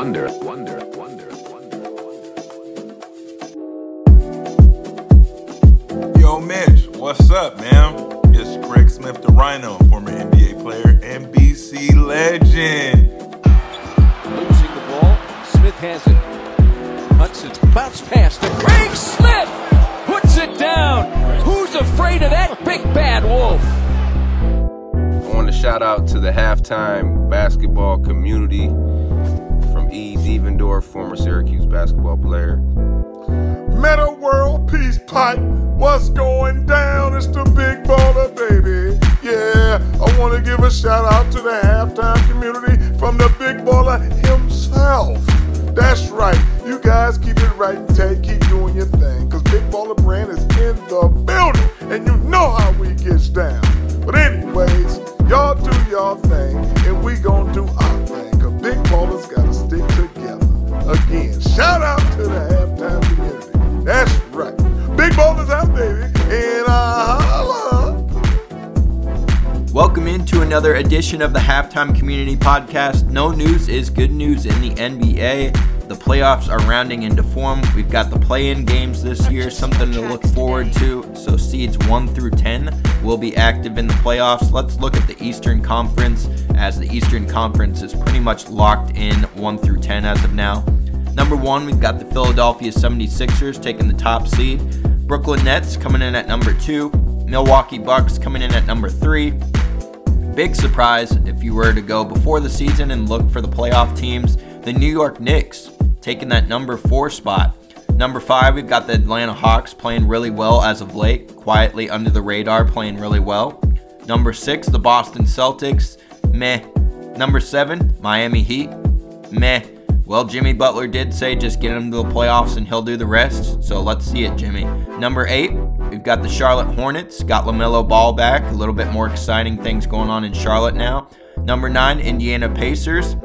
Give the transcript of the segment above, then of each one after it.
wonder, wonder, wonder, wonder. Wonder. Yo, Mitch, what's up, man? It's Craig Smith, the Rhino, former NBA player and BC legend. Losing the ball. Smith has it. Hudson's bounce pass to Craig Smith. Puts it down. Who's afraid of that big bad wolf? I want to shout out to the halftime basketball community from Devendorf, former Syracuse basketball player. Metta World Peace Pipe, what's going down? It's the big baller, baby. Yeah, I want to give a shout out to the halftime community from the big baller himself. That's right, you guys keep it right and tight, keep doing your thing, cause Big Baller Brand is in the building, and you know how we gets down. Another edition of the Halftime Community Podcast. No news is good news in the NBA. The playoffs are rounding into form. We've got the play in games this year, something to look forward to. So, seeds 1 through 10 will be active in the playoffs. Let's look at the Eastern Conference, as the Eastern Conference is pretty much locked in 1 through 10 as of now. Number one, we've got the Philadelphia 76ers taking the top seed. Brooklyn Nets coming in at number two. Milwaukee Bucks coming in at number three. Big surprise if you were to go before the season and look for the playoff teams. The New York Knicks taking that number four spot. Number five, we've got the Atlanta Hawks playing really well as of late, quietly under the radar, playing really well. Number six, the Boston Celtics, meh. Number seven, Miami Heat, meh. Well, Jimmy Butler did say just get him to the playoffs and he'll do the rest. So let's see it, Jimmy. Number eight, we've got the Charlotte Hornets. Got LaMelo Ball back. A little bit more exciting things going on in Charlotte now. Number nine, Indiana Pacers.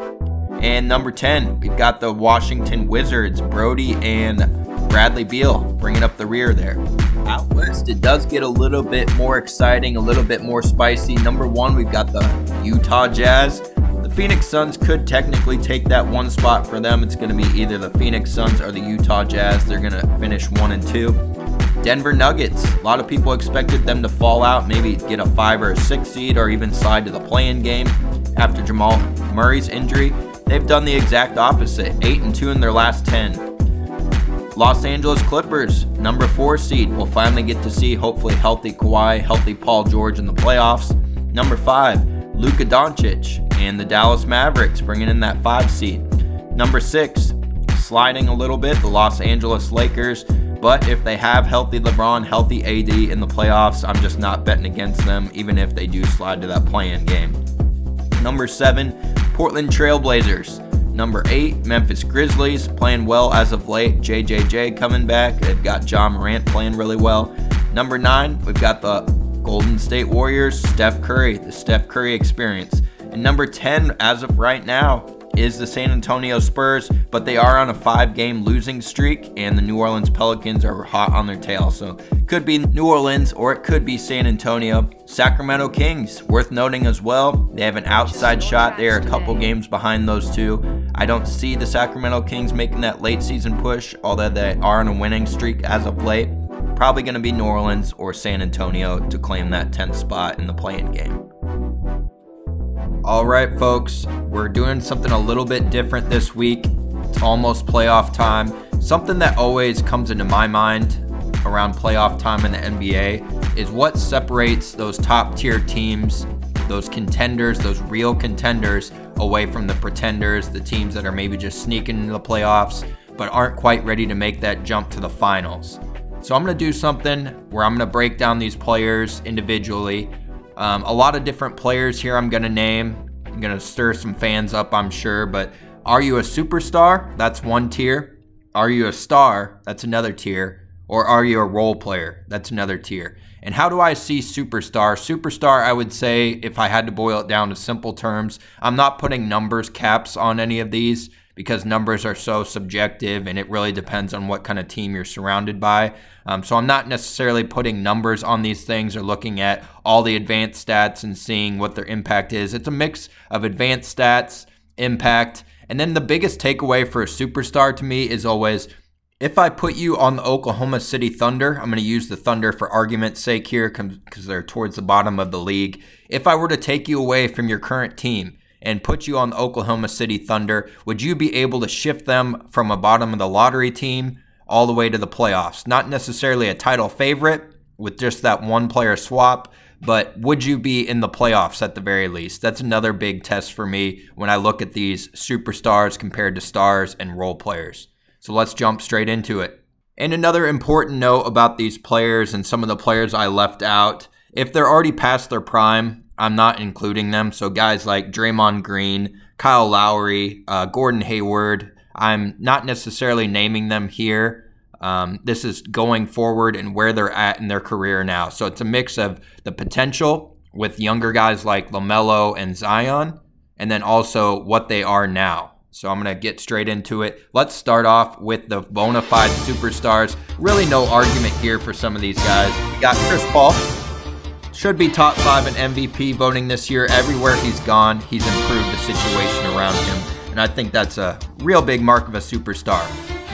And number 10, we've got the Washington Wizards. Brodie and Bradley Beal bringing up the rear there. Out west, it does get a little bit more exciting, a little bit more spicy. Number one, we've got the Utah Jazz. The Phoenix Suns could technically take that one spot for them. It's going to be either the Phoenix Suns or the Utah Jazz. They're going to finish one and two. Denver Nuggets. A lot of people expected them to fall out, maybe get a five or a six seed, or even slide to the play-in game after Jamal Murray's injury. They've done the exact opposite, eight and two in their last ten. Los Angeles Clippers, number four seed. We'll finally get to see hopefully healthy Kawhi, healthy Paul George in the playoffs. Number five, Luka Doncic and the Dallas Mavericks bringing in that five seed. Number six, sliding a little bit, the Los Angeles Lakers. But if they have healthy LeBron, healthy AD in the playoffs, I'm just not betting against them, even if they do slide to that play-in game. Number seven, Portland Trailblazers. Number eight, Memphis Grizzlies playing well as of late. JJJ coming back. They've got Ja Morant playing really well. Number nine, we've got the Golden State Warriors, Steph Curry, the Steph Curry experience. And number 10, as of right now, is the San Antonio Spurs, but they are on a five game losing streak, and the New Orleans Pelicans are hot on their tail. So could be New Orleans or it could be San Antonio. Sacramento Kings, worth noting as well. They have an outside shot. They are a couple games behind those two. I don't see the Sacramento Kings making that late season push, although they are on a winning streak as of late. Probably going to be New Orleans or San Antonio to claim that 10th spot in the play-in game. All right, folks, we're doing something a little bit different this week. It's almost playoff time. Something that always comes into my mind around playoff time in the NBA is what separates those top tier teams, those contenders, those real contenders, away from the pretenders, the teams that are maybe just sneaking into the playoffs but aren't quite ready to make that jump to the finals. So I'm going to do something where I'm going to break down these players individually. Um, a lot of different players here I'm going to name. I'm going to stir some fans up, I'm sure. But are you a superstar? That's one tier. Are you a star? That's another tier. Or are you a role player? That's another tier. And how do I see superstar? Superstar, I would say, if I had to boil it down to simple terms, I'm not putting numbers caps on any of these because numbers are so subjective and it really depends on what kind of team you're surrounded by. Um, so I'm not necessarily putting numbers on these things or looking at all the advanced stats and seeing what their impact is. It's a mix of advanced stats, impact, And then the biggest takeaway for a superstar to me is always if I put you on the Oklahoma City Thunder, I'm going to use the Thunder for argument's sake here because they're towards the bottom of the league. If I were to take you away from your current team and put you on the Oklahoma City Thunder, would you be able to shift them from a bottom of the lottery team all the way to the playoffs? Not necessarily a title favorite with just that one player swap, but would you be in the playoffs at the very least? That's another big test for me when I look at these superstars compared to stars and role players. So let's jump straight into it. And another important note about these players and some of the players I left out if they're already past their prime, I'm not including them. So guys like Draymond Green, Kyle Lowry, uh, Gordon Hayward, I'm not necessarily naming them here. Um, this is going forward and where they're at in their career now. So it's a mix of the potential with younger guys like LaMelo and Zion, and then also what they are now. So I'm going to get straight into it. Let's start off with the bona fide superstars. Really, no argument here for some of these guys. We got Chris Paul. Should be top five in MVP voting this year. Everywhere he's gone, he's improved the situation around him. And I think that's a real big mark of a superstar.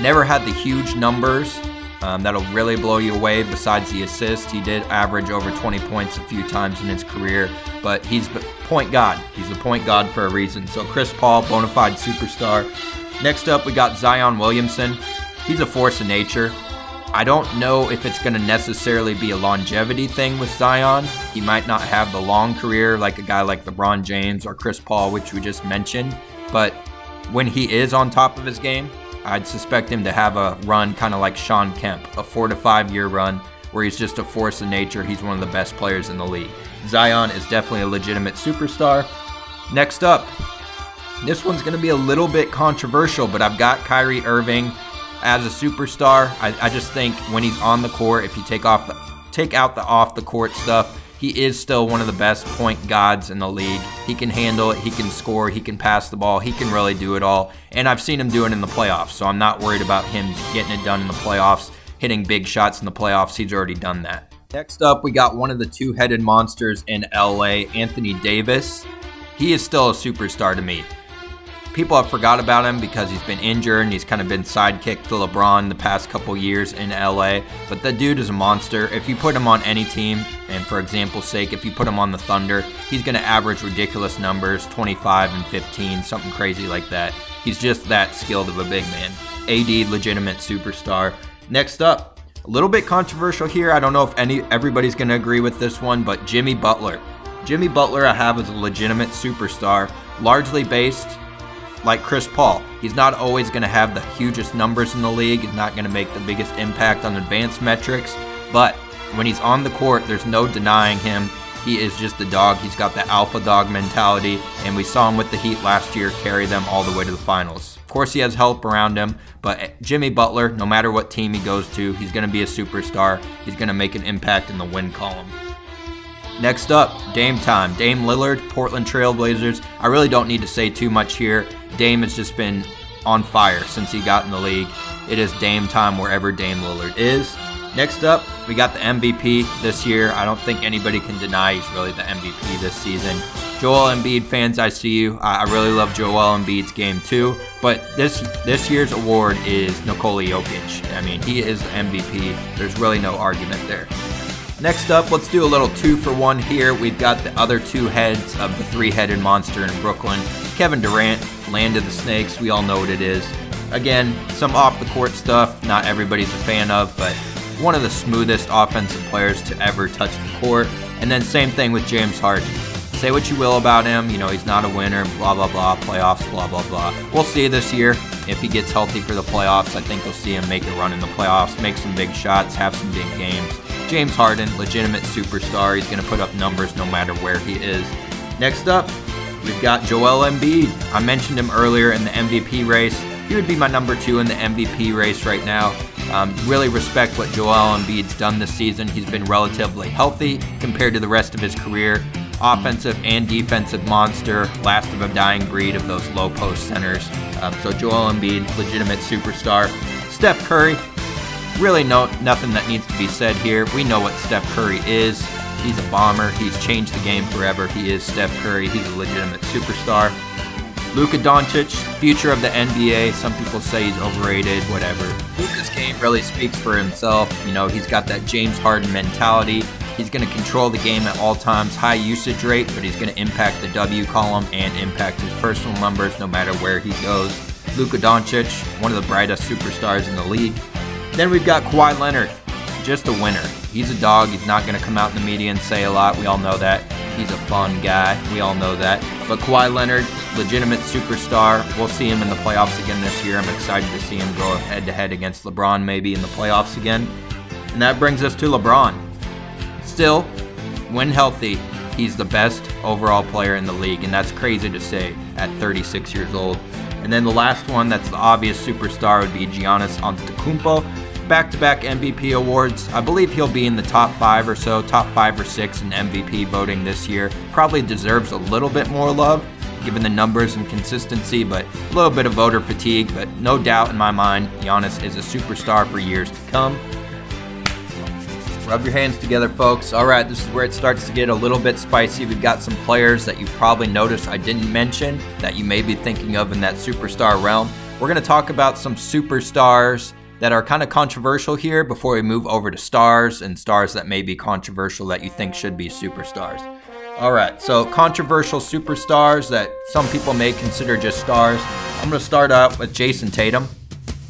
Never had the huge numbers um, that'll really blow you away. Besides the assist, he did average over 20 points a few times in his career, but he's point god. He's the point god for a reason. So Chris Paul, bona fide superstar. Next up, we got Zion Williamson. He's a force of nature. I don't know if it's going to necessarily be a longevity thing with Zion. He might not have the long career like a guy like LeBron James or Chris Paul, which we just mentioned. But when he is on top of his game, I'd suspect him to have a run kind of like Shawn Kemp, a four to five year run where he's just a force of nature. He's one of the best players in the league. Zion is definitely a legitimate superstar. Next up, this one's going to be a little bit controversial, but I've got Kyrie Irving as a superstar. I, I just think when he's on the court, if you take off the take out the off the court stuff, he is still one of the best point guards in the league. He can handle it, he can score, he can pass the ball, he can really do it all. And I've seen him do it in the playoffs, so I'm not worried about him getting it done in the playoffs, hitting big shots in the playoffs. He's already done that. Next up, we got one of the two headed monsters in LA, Anthony Davis. He is still a superstar to me people have forgot about him because he's been injured and he's kind of been sidekick to LeBron the past couple years in LA. But the dude is a monster. If you put him on any team, and for example's sake, if you put him on the Thunder, he's going to average ridiculous numbers 25 and 15, something crazy like that. He's just that skilled of a big man. AD, legitimate superstar. Next up, a little bit controversial here. I don't know if any everybody's going to agree with this one, but Jimmy Butler. Jimmy Butler, I have as a legitimate superstar, largely based like Chris Paul. He's not always going to have the hugest numbers in the league, he's not going to make the biggest impact on advanced metrics, but when he's on the court, there's no denying him. He is just a dog. He's got the alpha dog mentality, and we saw him with the Heat last year carry them all the way to the finals. Of course, he has help around him, but Jimmy Butler, no matter what team he goes to, he's going to be a superstar. He's going to make an impact in the win column. Next up, Dame time. Dame Lillard, Portland Trailblazers. I really don't need to say too much here. Dame has just been on fire since he got in the league. It is Dame time wherever Dame Lillard is. Next up, we got the MVP this year. I don't think anybody can deny he's really the MVP this season. Joel Embiid fans, I see you. I really love Joel Embiid's game too. But this this year's award is Nikola Jokic. I mean, he is the MVP. There's really no argument there. Next up, let's do a little two for one here. We've got the other two heads of the three headed monster in Brooklyn. Kevin Durant, Land of the Snakes, we all know what it is. Again, some off the court stuff, not everybody's a fan of, but one of the smoothest offensive players to ever touch the court. And then, same thing with James Harden. Say what you will about him, you know, he's not a winner, blah, blah, blah, playoffs, blah, blah, blah. We'll see this year. If he gets healthy for the playoffs, I think you'll see him make a run in the playoffs, make some big shots, have some big games. James Harden, legitimate superstar. He's going to put up numbers no matter where he is. Next up, we've got Joel Embiid. I mentioned him earlier in the MVP race. He would be my number two in the MVP race right now. Um, really respect what Joel Embiid's done this season. He's been relatively healthy compared to the rest of his career. Offensive and defensive monster, last of a dying breed of those low post centers. Um, so Joel Embiid, legitimate superstar. Steph Curry, really no nothing that needs to be said here. We know what Steph Curry is. He's a bomber. He's changed the game forever. He is Steph Curry. He's a legitimate superstar. Luka Doncic, future of the NBA. Some people say he's overrated, whatever. Luka's game really speaks for himself. You know, he's got that James Harden mentality. He's going to control the game at all times, high usage rate, but he's going to impact the W column and impact his personal numbers no matter where he goes. Luka Doncic, one of the brightest superstars in the league. Then we've got Kawhi Leonard, just a winner. He's a dog. He's not going to come out in the media and say a lot. We all know that. He's a fun guy. We all know that. But Kawhi Leonard, legitimate superstar. We'll see him in the playoffs again this year. I'm excited to see him go head to head against LeBron maybe in the playoffs again. And that brings us to LeBron. Still, when healthy, he's the best overall player in the league, and that's crazy to say at 36 years old. And then the last one that's the obvious superstar would be Giannis Antetokounmpo. Back-to-back MVP awards. I believe he'll be in the top five or so, top five or six in MVP voting this year. Probably deserves a little bit more love, given the numbers and consistency, but a little bit of voter fatigue. But no doubt in my mind, Giannis is a superstar for years to come. Rub your hands together, folks. All right, this is where it starts to get a little bit spicy. We've got some players that you've probably noticed I didn't mention that you may be thinking of in that superstar realm. We're going to talk about some superstars that are kind of controversial here before we move over to stars and stars that may be controversial that you think should be superstars. All right, so controversial superstars that some people may consider just stars. I'm going to start out with Jayson Tatum.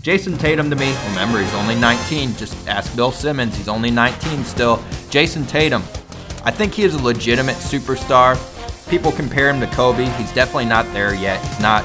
Jayson Tatum to me, remember, he's only 19. Just ask Bill Simmons, he's only 19 still. Jayson Tatum, I think he is a legitimate superstar. People compare him to Kobe. He's definitely not there yet. He's not,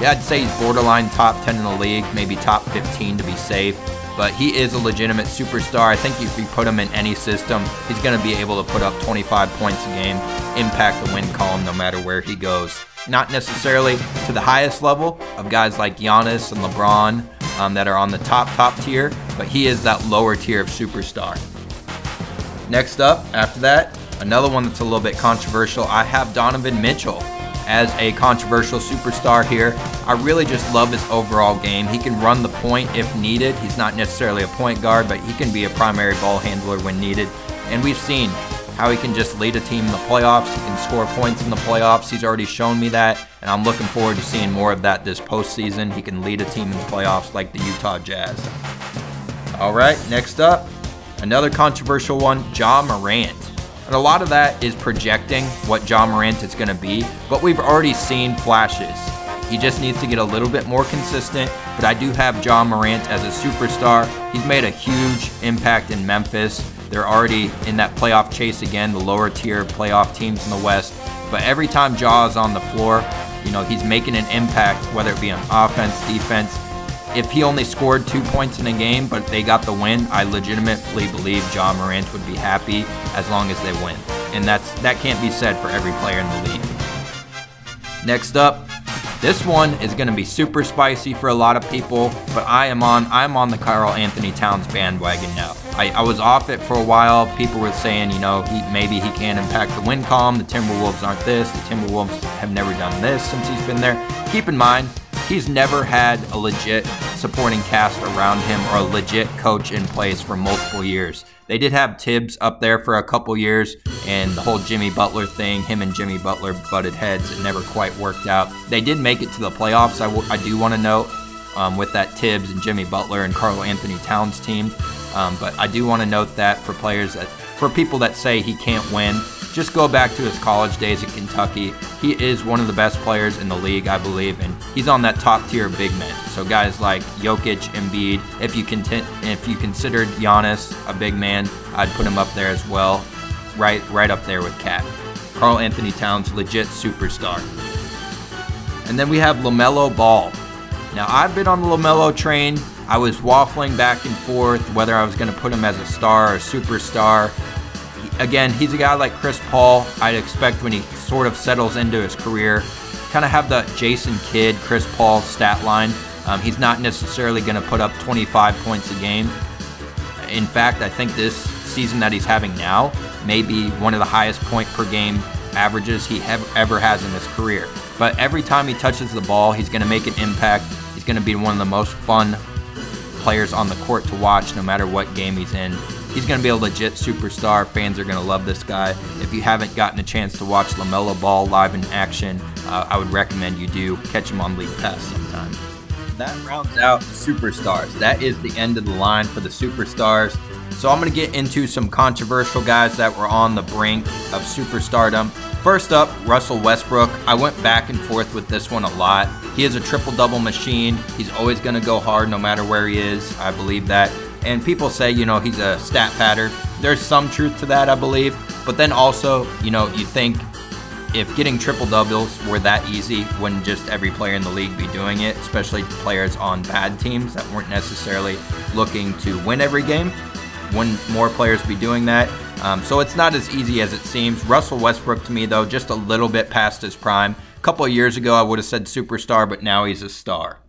yeah, I'd say he's borderline top 10 in the league, maybe top 15 to be safe. But he is a legitimate superstar. I think if you put him in any system, he's going to be able to put up 25 points a game, impact the win column no matter where he goes. Not necessarily to the highest level of guys like Giannis and LeBron um, that are on the top, top tier, but he is that lower tier of superstar. Next up, after that, another one that's a little bit controversial. I have Donovan Mitchell as a controversial superstar here. I really just love his overall game. He can run the point if needed. He's not necessarily a point guard, but he can be a primary ball handler when needed. And we've seen how he can just lead a team in the playoffs. He can score points in the playoffs. He's already shown me that, and I'm looking forward to seeing more of that this postseason. He can lead a team in the playoffs like the Utah Jazz. All right, next up, another controversial one, Ja Morant. And a lot of that is projecting what Ja Morant is going to be, but we've already seen flashes. He just needs to get a little bit more consistent, but I do have Ja Morant as a superstar. He's made a huge impact in Memphis. They're already in that playoff chase again, the lower tier playoff teams in the West. But every time Ja is on the floor, you know, he's making an impact, whether it be on offense, defense. If he only scored two points in a game, but they got the win, I legitimately believe Ja Morant would be happy as long as they win. And that's that can't be said for every player in the league. Next up, this one is to be super spicy for a lot of people, but I am on I'm on the Karl-Anthony Towns bandwagon now. I, I was off it for a while. People were saying, you know, he, maybe he can't impact the win column. The Timberwolves aren't this. The Timberwolves have never done this since he's been there. Keep in mind, he's never had a legit supporting cast around him or a legit coach in place for multiple years. They did have Thibs up there for a couple years, and the whole Jimmy Butler thing, him and Jimmy Butler butted heads. It never quite worked out. They did make it to the playoffs, I, w- I do want to note, um, with that Thibs and Jimmy Butler and Karl-Anthony Towns team. Um, but I do want to note that for players that, for people that say he can't win, just go back to his college days at Kentucky. He is one of the best players in the league, I believe, and he's on that top tier big men. So guys like Jokic, Embiid, if you content, if you considered Giannis a big man, I'd put him up there as well, right, right up there with Cat. Karl-Anthony Towns, legit superstar. And then we have LaMelo Ball. Now I've been on the LaMelo train I was waffling back and forth whether I was going to put him as a star or a superstar. Again, he's a guy like Chris Paul. I'd expect when he sort of settles into his career, kind of have the Jason Kidd, Chris Paul stat line. Um, he's not necessarily going to put up 25 points a game. In fact, I think this season that he's having now may be one of the highest point per game averages he ever has in his career. But every time he touches the ball, he's going to make an impact. He's going to be one of the most fun players on the court to watch no matter what game he's in. He's going to be a legit superstar. Fans are going to love this guy. If you haven't gotten a chance to watch LaMelo Ball live in action, uh, I would recommend you do. Catch him on League Pass sometime. That rounds out the superstars. That is the end of the line for the superstars. So I'm going to get into some controversial guys that were on the brink of superstardom. First up, Russell Westbrook. I went back and forth with this one a lot. He is a triple double machine. He's always going to go hard no matter where he is. I believe that. And people say, you know, he's a stat patter. There's some truth to that, I believe. But then also, you know, you think if getting triple doubles were that easy, wouldn't just every player in the league be doing it, especially players on bad teams that weren't necessarily looking to win every game? Wouldn't more players be doing that? Um, so it's not as easy as it seems. Russell Westbrook, to me, though, just a little bit past his prime. A couple years ago, I would have said superstar, but now he's a star.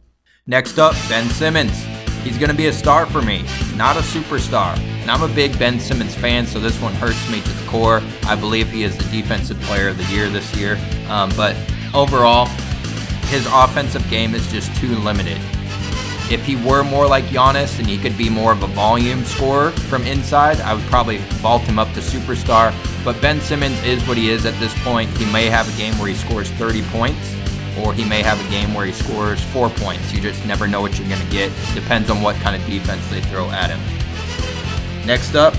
Next up, Ben Simmons. He's going to be a star for me, not a superstar. And I'm a big Ben Simmons fan, so this one hurts me to the core. I believe he is the defensive player of the year this year. Um, but overall, his offensive game is just too limited. If he were more like Giannis and he could be more of a volume scorer from inside, I would probably vault him up to superstar. But Ben Simmons is what he is at this point. He may have a game where he scores 30 points, or he may have a game where he scores four points. You just never know what you're going to get. Depends on what kind of defense they throw at him. Next up,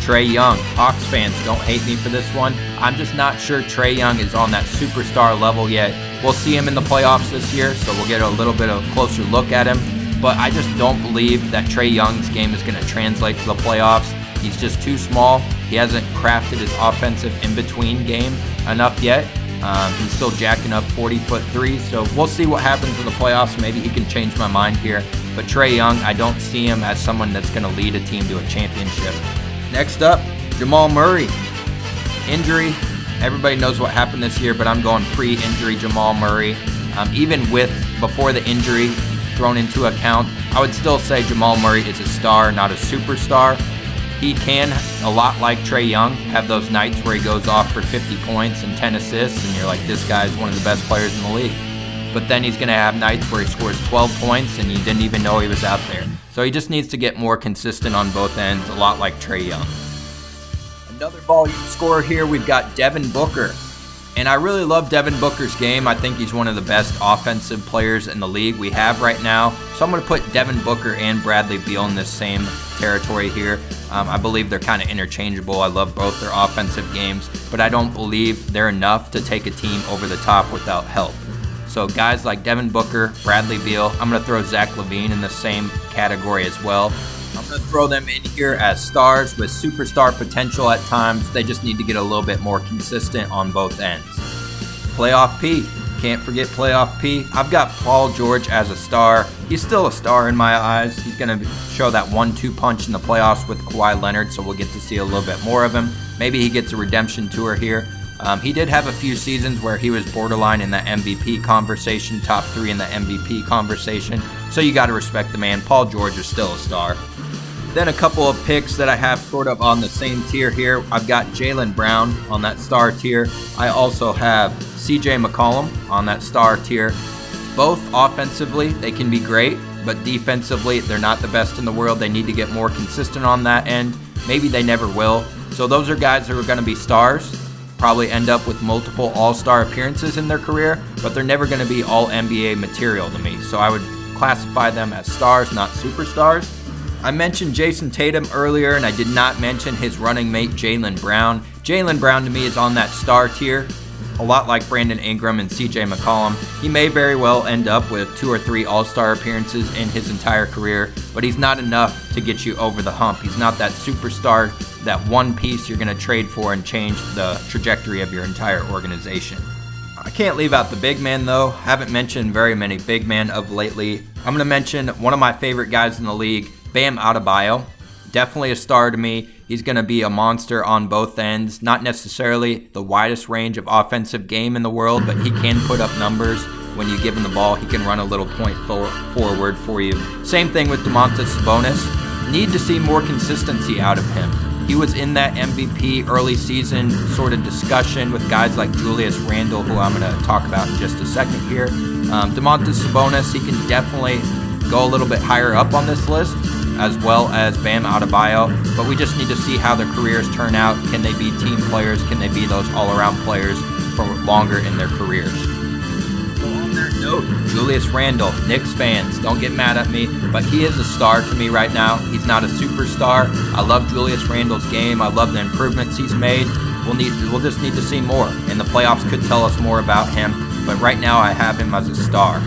Trae Young. Hawks fans, don't hate me for this one. I'm just not sure Trae Young is on that superstar level yet. We'll see him in the playoffs this year, so we'll get a little bit of a closer look at him. But I just don't believe that Trae Young's game is going to translate to the playoffs. He's just too small. He hasn't crafted his offensive in between game enough yet. Um, he's still jacking up 40 foot threes, so we'll see what happens in the playoffs. Maybe he can change my mind here. But Trae Young, I don't see him as someone that's going to lead a team to a championship. Next up, Jamal Murray. Injury. Everybody knows what happened this year, but I'm going pre injury Jamal Murray. Um, even with before the injury thrown into account, I would still say Jamal Murray is a star, not a superstar. He can, a lot like Trae Young, have those nights where he goes off for 50 points and 10 assists, and you're like, this guy's one of the best players in the league. But then he's going to have nights where he scores 12 points and you didn't even know he was out there. So he just needs to get more consistent on both ends, a lot like Trae Young. Another volume scorer here, we've got Devin Booker. And I really love Devin Booker's game. I think he's one of the best offensive players in the league we have right now. So I'm going to put Devin Booker and Bradley Beal in this same territory here. Um, I believe they're kind of interchangeable. I love both their offensive games, but I don't believe they're enough to take a team over the top without help. So guys like Devin Booker, Bradley Beal, I'm going to throw Zach LaVine in the same category as well. Going to throw them in here as stars with superstar potential at times. They just need to get a little bit more consistent on both ends. Playoff P. Can't forget Playoff P. I've got Paul George as a star. He's still a star in my eyes. He's going to show that one two punch in the playoffs with Kawhi Leonard, so we'll get to see a little bit more of him. Maybe he gets a redemption tour here. Um, he did have a few seasons where he was borderline in the MVP conversation, top three in the MVP conversation. So you got to respect the man. Paul George is still a star. Then a couple of picks that I have sort of on the same tier here. I've got Jaylen Brown on that star tier. I also have CJ McCollum on that star tier. Both offensively, they can be great, but defensively, they're not the best in the world. They need to get more consistent on that end. Maybe they never will. So those are guys who are going to be stars probably end up with multiple all star appearances in their career, but they're never going to be all NBA material to me. So I would classify them as stars, not superstars. I mentioned Jayson Tatum earlier, and I did not mention his running mate, Jaylen Brown. Jaylen Brown to me is on that star tier, a lot like Brandon Ingram and CJ McCollum. He may very well end up with two or three all star appearances in his entire career, but he's not enough to get you over the hump. He's not that superstar, that one piece you're going to trade for and change the trajectory of your entire organization. I can't leave out the big man though. Haven't mentioned very many big men of lately. I'm going to mention one of my favorite guys in the league, Bam Adebayo. Definitely a star to me. He's going to be a monster on both ends. Not necessarily the widest range of offensive game in the world, but he can put up numbers. When you give him the ball, he can run a little point forward for you. Same thing with Domantas Sabonis. Need to see more consistency out of him. He was in that MVP early season sort of discussion with guys like Julius Randle, who I'm going to talk about in just a second here. Um, Domantas Sabonis, he can definitely go a little bit higher up on this list, as well as Bam Adebayo. But we just need to see how their careers turn out. Can they be team players? Can they be those all-around players for longer in their careers? on that note, Julius Randle, Knicks fans, don't get mad at me, but he is a star to me right now. He's not a superstar. I love Julius Randle's game. I love the improvements he's made. We'll need we'll just need to see more. And the playoffs could tell us more about him. But right now I have him as a star.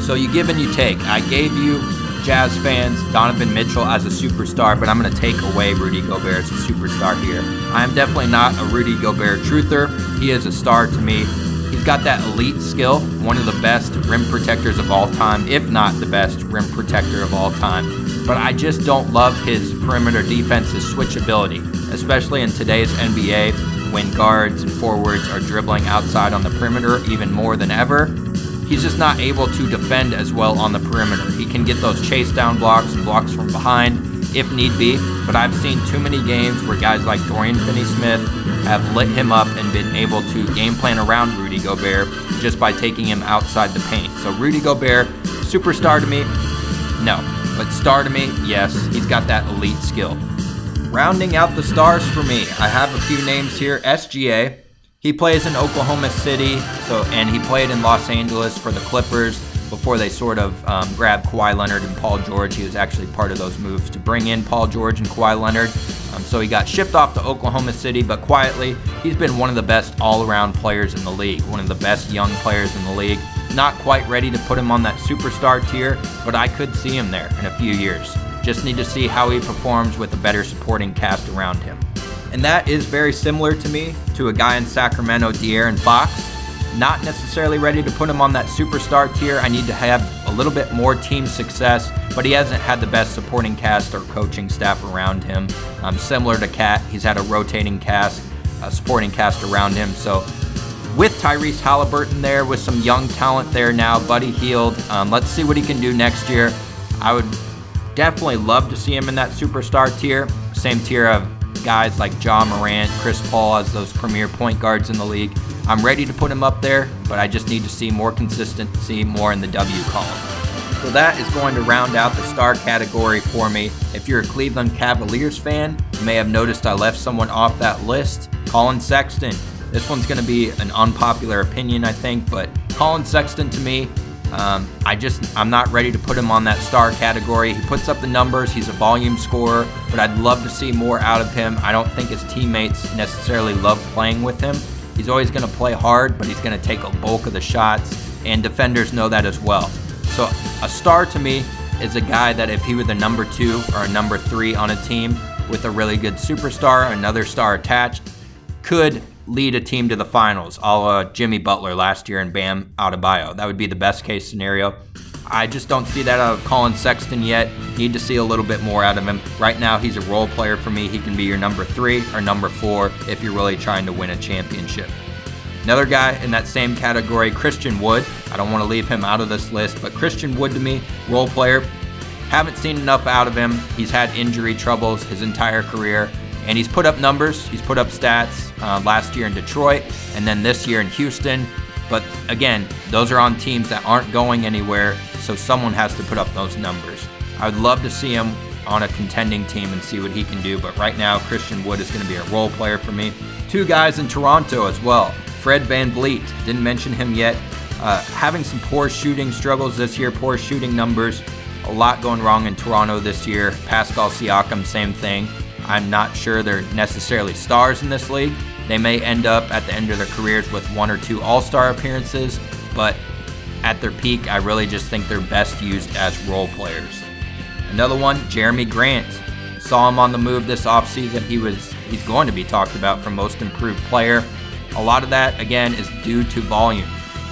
So you give and you take. I gave you Jazz fans Donovan Mitchell as a superstar, but I'm going to take away Rudy Gobert as a superstar here. I am definitely not a Rudy Gobert truther. He is a star to me. He's got that elite skill, one of the best rim protectors of all time, if not the best rim protector of all time. But I just don't love his perimeter defense, defense's switchability, especially in today's NBA when guards and forwards are dribbling outside on the perimeter even more than ever. He's just not able to defend as well on the perimeter. He can get those chase down blocks and blocks from behind if need be, but I've seen too many games where guys like Dorian Finney Smith have lit him up and been able to game plan around Rudy Gobert just by taking him outside the paint. So Rudy Gobert, superstar to me? No. But star to me? Yes. He's got that elite skill. Rounding out the stars for me, I have a few names here. SGA. He plays in Oklahoma City, so and he played in Los Angeles for the Clippers before they sort of um, grabbed Kawhi Leonard and Paul George. He was actually part of those moves to bring in Paul George and Kawhi Leonard. Um, so he got shipped off to Oklahoma City, but quietly, he's been one of the best all around players in the league, one of the best young players in the league. Not quite ready to put him on that superstar tier, but I could see him there in a few years. Just need to see how he performs with a better supporting cast around him. And that is very similar to me to a guy in Sacramento, De'Aaron Fox. Not necessarily ready to put him on that superstar tier. I need to have a little bit more team success, but he hasn't had the best supporting cast or coaching staff around him. Um, similar to Cat, he's had a rotating cast, a supporting cast around him. So with Tyrese Halliburton there, with some young talent there now, Buddy Hield, um, let's see what he can do next year. I would definitely love to see him in that superstar tier, same tier of guys like Ja Morant, Chris Paul as those premier point guards in the league. I'm ready to put him up there, but I just need to see more consistency, more in the W column. So that is going to round out the star category for me. If you're a Cleveland Cavaliers fan, you may have noticed I left someone off that list. Collin Sexton. This one's going to be an unpopular opinion, I think, but Collin Sexton to me um, I just I'm not ready to put him on that star category. He puts up the numbers. He's a volume scorer, but I'd love to see more out of him. I don't think his teammates necessarily love playing with him. He's always going to play hard, but he's going to take a bulk of the shots, and defenders know that as well. So a star to me is a guy that if he were the number two or a number three on a team with a really good superstar, another star attached, could lead a team to the finals, a la Jimmy Butler last year and Bam Adebayo. That would be the best case scenario. I just don't see that out of Collin Sexton yet. Need to see a little bit more out of him. Right now, he's a role player for me. He can be your number three or number four if you're really trying to win a championship. Another guy in that same category, Christian Wood. I don't want to leave him out of this list, but Christian Wood to me, role player. Haven't seen enough out of him. He's had injury troubles his entire career and he's put up numbers, he's put up stats uh, last year in Detroit, and then this year in Houston. But again, those are on teams that aren't going anywhere, so someone has to put up those numbers. I would love to see him on a contending team and see what he can do, but right now, Christian Wood is going to be a role player for me. Two guys in Toronto as well. Fred Van VanVleet, didn't mention him yet. Uh, having some poor shooting struggles this year, poor shooting numbers. A lot going wrong in Toronto this year. Pascal Siakam, same thing. I'm not sure they're necessarily stars in this league. They may end up at the end of their careers with one or two All Star appearances, but at their peak, I really just think they're best used as role players. Another one, Jerami Grant. Saw him on the move this offseason. He was he's going to be talked about for most improved player. A lot of that again is due to volume.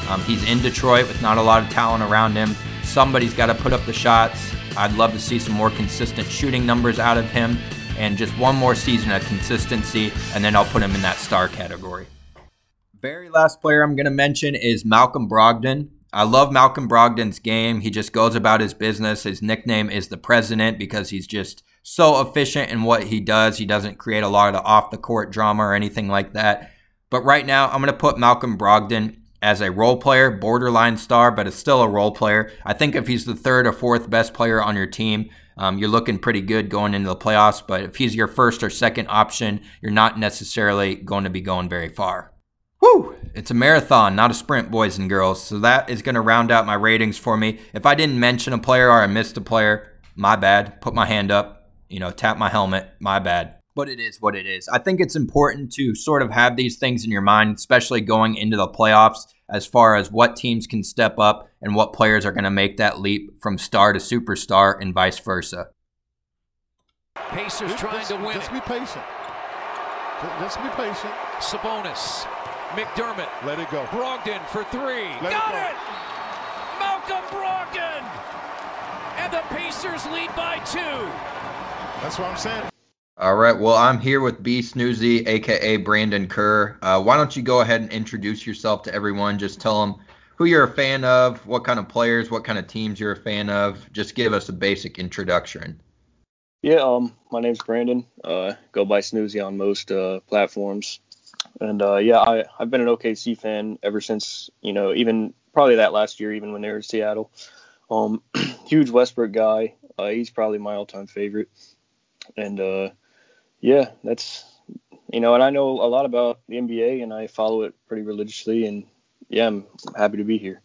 Um, he's in Detroit with not a lot of talent around him. Somebody's got to put up the shots. I'd love to see some more consistent shooting numbers out of him and just one more season of consistency, and then I'll put him in that star category. Very last player I'm going to mention is Malcolm Brogdon. I love Malcolm Brogdon's game. He just goes about his business. His nickname is the president because he's just so efficient in what he does. He doesn't create a lot of off the court drama or anything like that. But right now, I'm going to put Malcolm Brogdon as a role player, borderline star, but it's still a role player. I think if he's the third or fourth best player on your team, um, you're looking pretty good going into the playoffs. But if he's your first or second option, you're not necessarily going to be going very far. Woo! It's a marathon, not a sprint, boys and girls. So that is going to round out my ratings for me. If I didn't mention a player or I missed a player, my bad. Put my hand up, you know, tap my helmet, my bad. But it is what it is. I think it's important to sort of have these things in your mind, especially going into the playoffs, as far as what teams can step up and what players are going to make that leap from star to superstar and vice versa. Pacers trying just, to win. Just be patient. Just be patient. Sabonis, McDermott, Let it go. Brogdon for three. Let Got it it! Malcolm Brogdon! And the Pacers lead by two. That's what I'm saying. All right. Well, I'm here with B Snoozy, aka Brandon Kerr. Uh, why don't you go ahead and introduce yourself to everyone? Just tell them who you're a fan of, what kind of players, what kind of teams you're a fan of. Just give us a basic introduction. Yeah, um, my name's Brandon. Uh, go by Snoozy on most uh, platforms, and uh, yeah, I I've been an OKC fan ever since you know even probably that last year, even when they were in Seattle. Um, huge Westbrook guy. Uh, he's probably my all-time favorite, and uh, yeah, that's you know, and I know a lot about the NBA, and I follow it pretty religiously, and yeah, I'm happy to be here.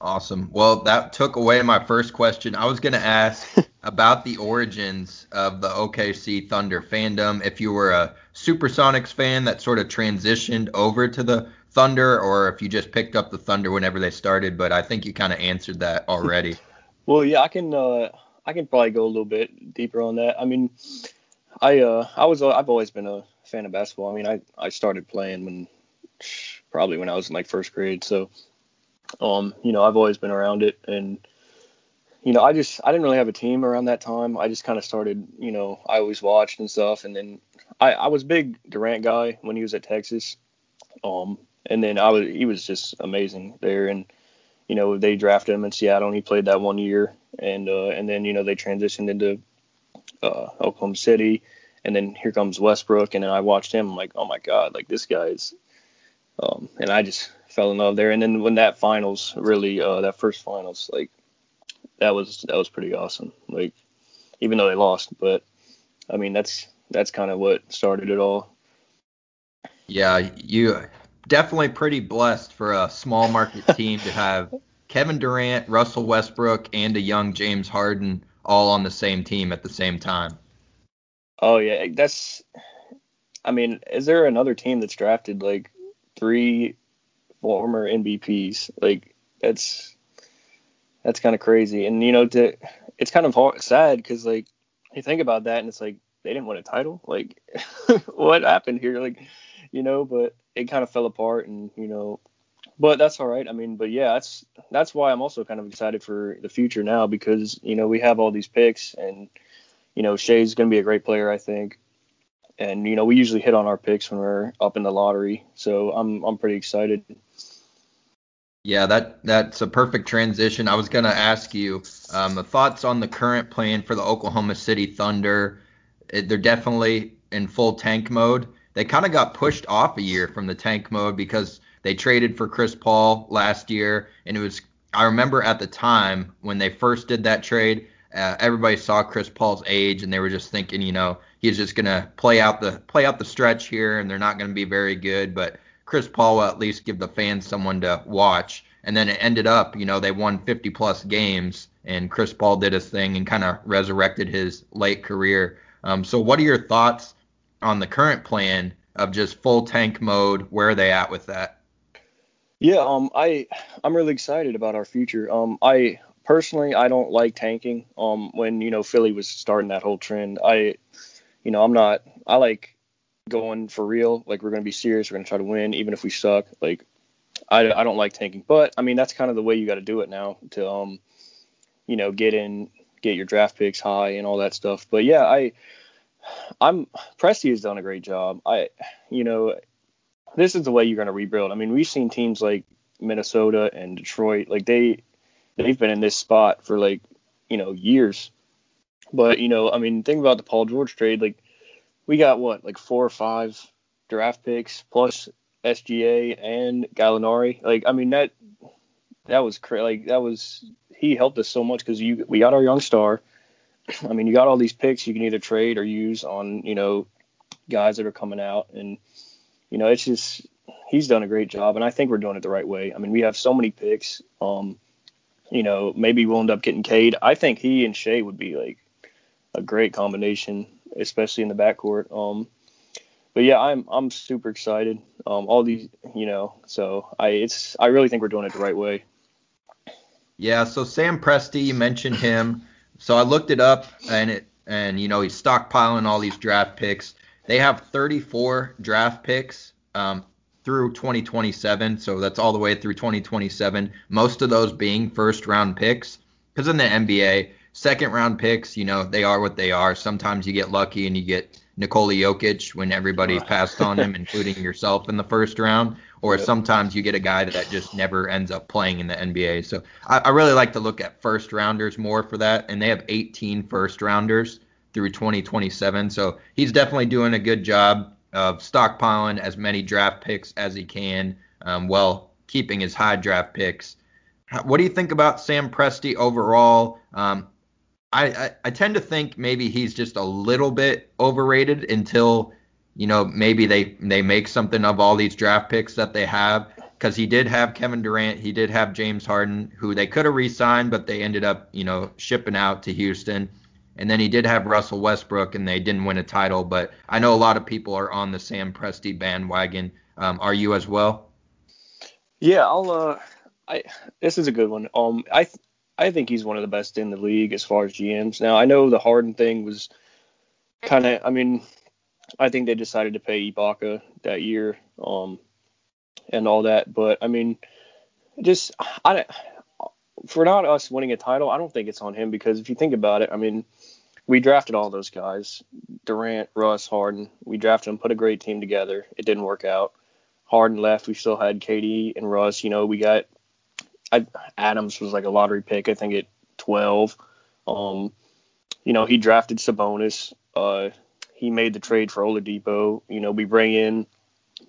Awesome. Well, that took away my first question. I was going to ask about the origins of the OKC Thunder fandom. If you were a Supersonics fan that sort of transitioned over to the Thunder, or if you just picked up the Thunder whenever they started, but I think you kind of answered that already. Well, yeah, I can uh, I can probably go a little bit deeper on that. I mean, I uh, I was I've always been a fan of basketball. I mean, I I started playing when probably when I was in like first grade. So, um, you know, I've always been around it, and you know, I just I didn't really have a team around that time. I just kind of started, you know, I always watched and stuff, and then I I was big Durant guy when he was at Texas. Um, and then I was he was just amazing there, and you know they drafted him in Seattle, and he played that one year, and uh, and then you know they transitioned into uh, Oklahoma City, and then here comes Westbrook, and then I watched him. I'm like, oh my god, like this guy's, um, and I just fell in love there. And then when that finals really, uh, that first finals, like that was that was pretty awesome. Like even though they lost, but I mean that's that's kind of what started it all. Yeah, you definitely pretty blessed for a small market team to have Kevin Durant, Russell Westbrook, and a young James Harden all on the same team at the same time. Oh yeah, that's. I mean, is there another team that's drafted like three former MVPs? Like that's that's kind of crazy, and you know, to it's kind of hard, sad because like you think about that, and it's like they didn't win a title. Like, what happened here? Like, you know, but it kind of fell apart, and you know, but that's all right. I mean, but yeah, that's that's why I'm also kind of excited for the future now because you know we have all these picks, and you know Shai's going to be a great player, I think, and you know we usually hit on our picks when we're up in the lottery, so I'm I'm pretty excited. Yeah, that that's a perfect transition. I was gonna ask you um, thoughts on the current plan for the Oklahoma City Thunder. They're definitely in full tank mode. They kind of got pushed off a year from the tank mode because they traded for Chris Paul last year, and it was. I remember at the time when they first did that trade, uh, everybody saw Chris Paul's age, and they were just thinking, you know, he's just gonna play out the play out the stretch here, and they're not gonna be very good, but Chris Paul will at least give the fans someone to watch. And then it ended up, you know, they won 50 plus games, and Chris Paul did his thing and kind of resurrected his late career. Um, so, what are your thoughts on the current plan of just full tank mode? Where are they at with that? Yeah, um, I I'm really excited about our future. Um, I personally I don't like tanking. Um, when you know Philly was starting that whole trend, I, you know, I'm not. I like going for real. Like we're gonna be serious. We're gonna try to win, even if we suck. Like I I don't like tanking, but I mean that's kind of the way you got to do it now to um, you know, get in, get your draft picks high and all that stuff. But yeah, I I'm Presti has done a great job. I you know this is the way you're to rebuild. I mean, we've seen teams like Minnesota and Detroit, like they they've been in this spot for like you know years. But you know, I mean, think about the Paul George trade. Like we got what, like four or five draft picks plus SGA and Gallinari. Like I mean that that was cra- like that was he helped us so much because you we got our young star. I mean you got all these picks you can either trade or use on you know guys that are coming out and you know it's just he's done a great job and I think we're doing it the right way. I mean we have so many picks. Um, you know maybe we'll end up getting Cade. I think he and Shai would be like a great combination, especially in the backcourt. Um, but yeah, I'm I'm super excited. Um, all these, you know, so I it's I really think we're doing it the right way. Yeah, so Sam Presti, you mentioned him. So I looked it up, and it and you know he's stockpiling all these draft picks. They have 34 draft picks um, through 2027, so that's all the way through 2027. Most of those being first round picks, because in the NBA, second round picks, you know, they are what they are. Sometimes you get lucky and you get Nikola Jokic when everybody's passed on him, including yourself in the first round. Or yep. sometimes you get a guy that just never ends up playing in the NBA. So I, I really like to look at first rounders more for that. And they have 18 first rounders through 2027. So he's definitely doing a good job of stockpiling as many draft picks as he can um, while keeping his high draft picks. What do you think about Sam Presti overall? Um, I, I, I tend to think maybe he's just a little bit overrated until you know maybe they they make something of all these draft picks that they have because he did have Kevin Durant, he did have James Harden, who they could have re-signed, but they ended up you know shipping out to Houston. And then he did have Russell Westbrook, and they didn't win a title. But I know a lot of people are on the Sam Presti bandwagon. Um, are you as well? Yeah, I'll. Uh, I this is a good one. Um, I I think he's one of the best in the league as far as GMs. Now I know the Harden thing was kind of. I mean, I think they decided to pay Ibaka that year, um, and all that. But I mean, just I for not us winning a title, I don't think it's on him because if you think about it, I mean, we drafted all those guys, Durant, Russ, Harden. We drafted them, put a great team together. It didn't work out. Harden left. We still had KD and Russ. You know, we got I, Adams was like a lottery pick, I think at 12. Um, you know, he drafted Sabonis. Uh, he made the trade for Oladipo. You know, we bring in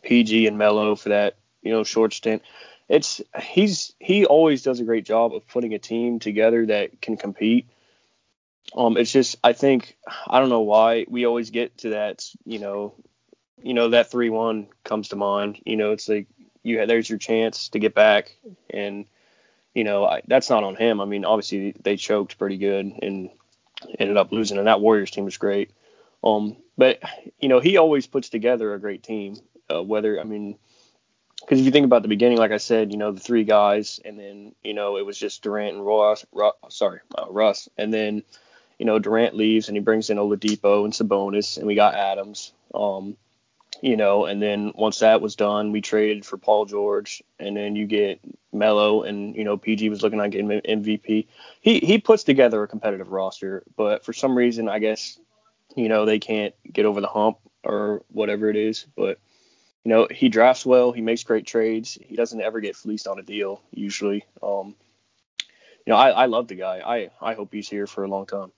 PG and Melo for that, you know, short stint. It's he's he always does a great job of putting a team together that can compete. Um, it's just I think I don't know why we always get to that, you know, you know that three one comes to mind. You know, it's like you there's your chance to get back and you know, I, that's not on him. I mean, obviously they choked pretty good and ended up losing, and that Warriors team was great. Um, but you know, he always puts together a great team. Uh, whether I mean, because if you think about the beginning, like I said, you know, the three guys, and then you know it was just Durant and Ross, Russ, sorry, uh, Russ, and then you know Durant leaves and he brings in Oladipo and Sabonis, and we got Adams. Um, you know, and then once that was done, we traded for Paul George, and then you get Melo, and you know, PG was looking getting MVP. He he puts together a competitive roster, but for some reason, I guess, you know, they can't get over the hump or whatever it is. But you know, he drafts well, he makes great trades, he doesn't ever get fleeced on a deal usually. Um, you know, I, I love the guy. I I hope he's here for a long time.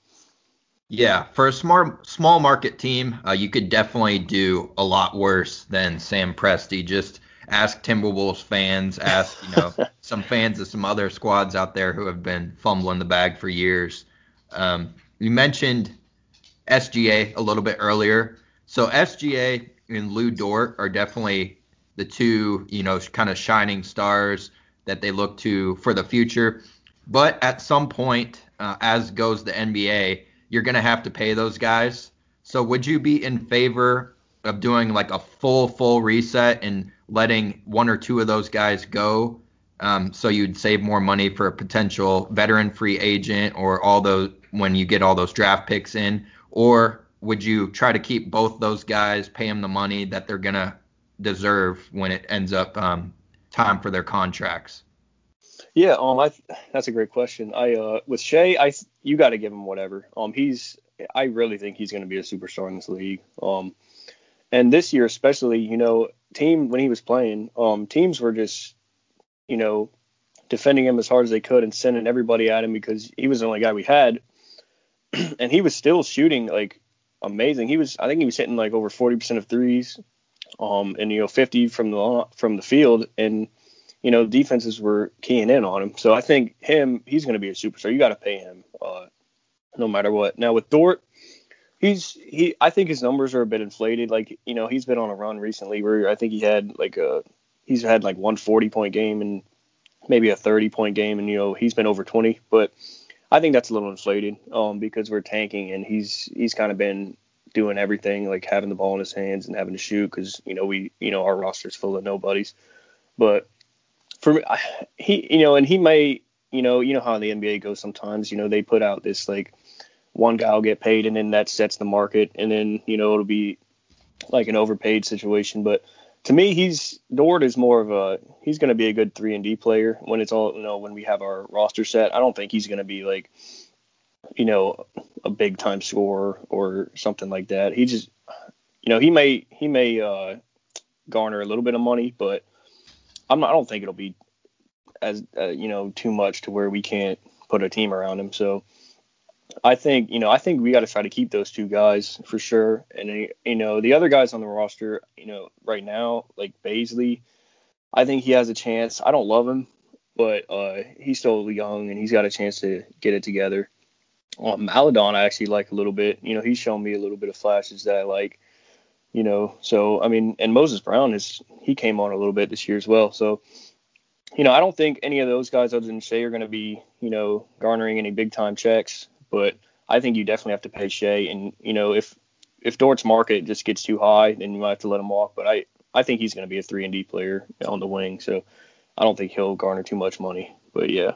Yeah, for a small small market team, uh, you could definitely do a lot worse than Sam Presti. Just ask Timberwolves fans, ask you know some fans of some other squads out there who have been fumbling the bag for years. Um, you mentioned SGA a little bit earlier, so SGA and Lu Dort are definitely the two you know kind of shining stars that they look to for the future. But at some point, uh, as goes the NBA you're going to have to pay those guys. So would you be in favor of doing like a full full reset and letting one or two of those guys go um, so you'd save more money for a potential veteran free agent or all those when you get all those draft picks in or would you try to keep both those guys pay them the money that they're going to deserve when it ends up um, time for their contracts yeah, um, I that's a great question. I uh, with Shai, I you got to give him whatever. Um, he's I really think he's going to be a superstar in this league. Um, and this year especially, you know, team when he was playing, um, teams were just, you know, defending him as hard as they could and sending everybody at him because he was the only guy we had, and he was still shooting like amazing. He was I think he was hitting like over 40% of threes. um, and you know 50 from the from the field, and you know defenses were keying in on him. So I think him, he's going to be a superstar. You got to pay him, uh, no matter what. Now with Dort, he's he. I think his numbers are a bit inflated. Like you know he's been on a run recently where I think he had like a he's had like one 40 point game and maybe a 30 point game, and you know he's been over 20, but I think that's a little inflated um, because we're tanking and he's he's kind of been doing everything like having the ball in his hands and having to shoot because you know we you know our roster's full of nobodies. But for me, he you know and he may you know you know how the NBA goes sometimes you know they put out this like one guy will get paid and then that sets the market and then you know it'll be like an overpaid situation. But to me, he's Dort is more of a he's going to be a good three and D player when it's all you know when we have our roster set. I don't think he's going to be like you know a big time scorer or something like that. He just you know he may he may uh, garner a little bit of money, but I'm not, I don't think it'll be as uh, you know too much to where we can't put a team around him. So I think you know I think we got to try to keep those two guys for sure. And you know the other guys on the roster, you know right now like Bazley, I think he has a chance. I don't love him, but uh, he's still young and he's got a chance to get it together. Um, Maledon I actually like a little bit. You know he's shown me a little bit of flashes that I like. You know so I mean and Moses Brown is he came on a little bit this year as well. So you know, I don't think any of those guys other than Shai are going to be, you know, garnering any big time checks. But I think you definitely have to pay Shai. And you know, if if Dort's market just gets too high, then you might have to let him walk. But I I think he's going to be a three and D player on the wing, so I don't think he'll garner too much money. But yeah.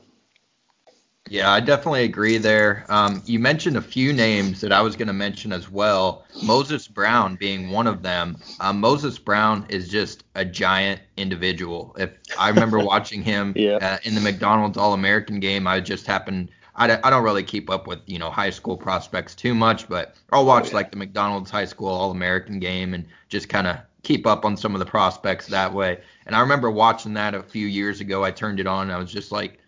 Yeah, I definitely agree there. Um, you mentioned a few names that I was going to mention as well. Moses Brown being one of them. Um, Moses Brown is just a giant individual. If I remember watching him yeah. uh, in the McDonald's All American game, I just happened I, I don't really keep up with you know high school prospects too much, but I'll watch oh, yeah. like the McDonald's high school All American game and just kind of keep up on some of the prospects that way. And I remember watching that a few years ago. I turned it on and I was just like,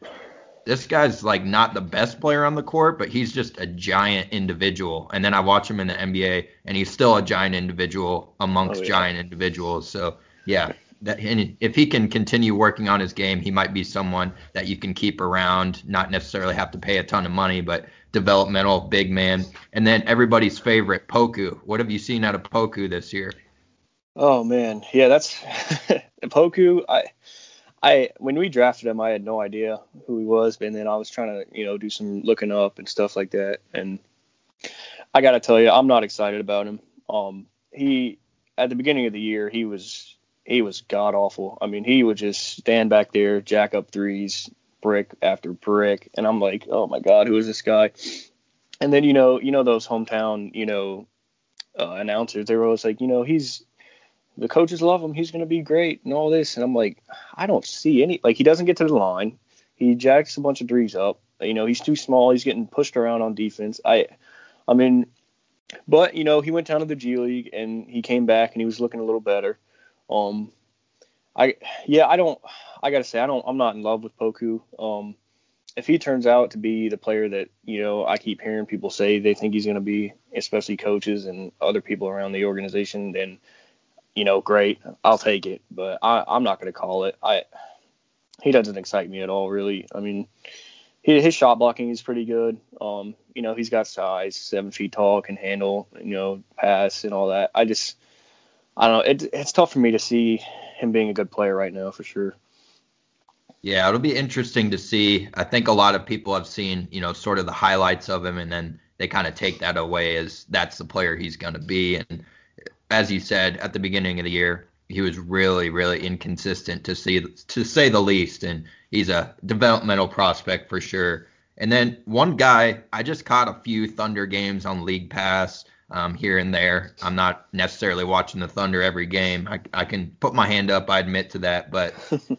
this guy's like not the best player on the court, but he's just a giant individual. And then I watch him in the NBA and he's still a giant individual amongst oh, yeah. giant individuals. So yeah, that and if he can continue working on his game, he might be someone that you can keep around, not necessarily have to pay a ton of money, but developmental big man. And then everybody's favorite, Poku. What have you seen out of Poku this year? Oh man, yeah, that's Poku. I, I when we drafted him, I had no idea who he was, and then I was trying to you know do some looking up and stuff like that, and I got to tell you, I'm not excited about him. Um, he at the beginning of the year, he was he was god awful. I mean, he would just stand back there, jack up threes, brick after brick, and I'm like, oh my god, who is this guy? And then you know, you know those hometown, you know, uh, announcers, they were always like, you know, he's the coaches love him, he's gonna be great and all this, and I'm like, I don't see any like he doesn't get to the line, he jacks a bunch of threes up, you know, he's too small, he's getting pushed around on defense. I, I mean, but you know, he went down to the G League and he came back and he was looking a little better. Um, I yeah, I don't. I gotta say, I don't. I'm not in love with Poku. Um, if he turns out to be the player that you know I keep hearing people say they think he's going to be, especially coaches and other people around the organization, then you know, great, I'll take it. But I, I'm not going to call it. I he doesn't excite me at all, really. I mean, he, his shot blocking is pretty good. Um, you know, he's got size, seven feet tall, can handle, you know, pass and all that. I just I don't know. It, it's tough for me to see him being a good player right now for sure. Yeah, it'll be interesting to see. I think a lot of people have seen, you know, sort of the highlights of him, and then they kind of take that away as that's the player he's going to be. And as you said at the beginning of the year, he was really, really inconsistent to see to say the least. And he's a developmental prospect for sure. And then one guy, I just caught a few Thunder games on League Pass um, here and there. I'm not necessarily watching the Thunder every game. I, I can put my hand up. I admit to that. But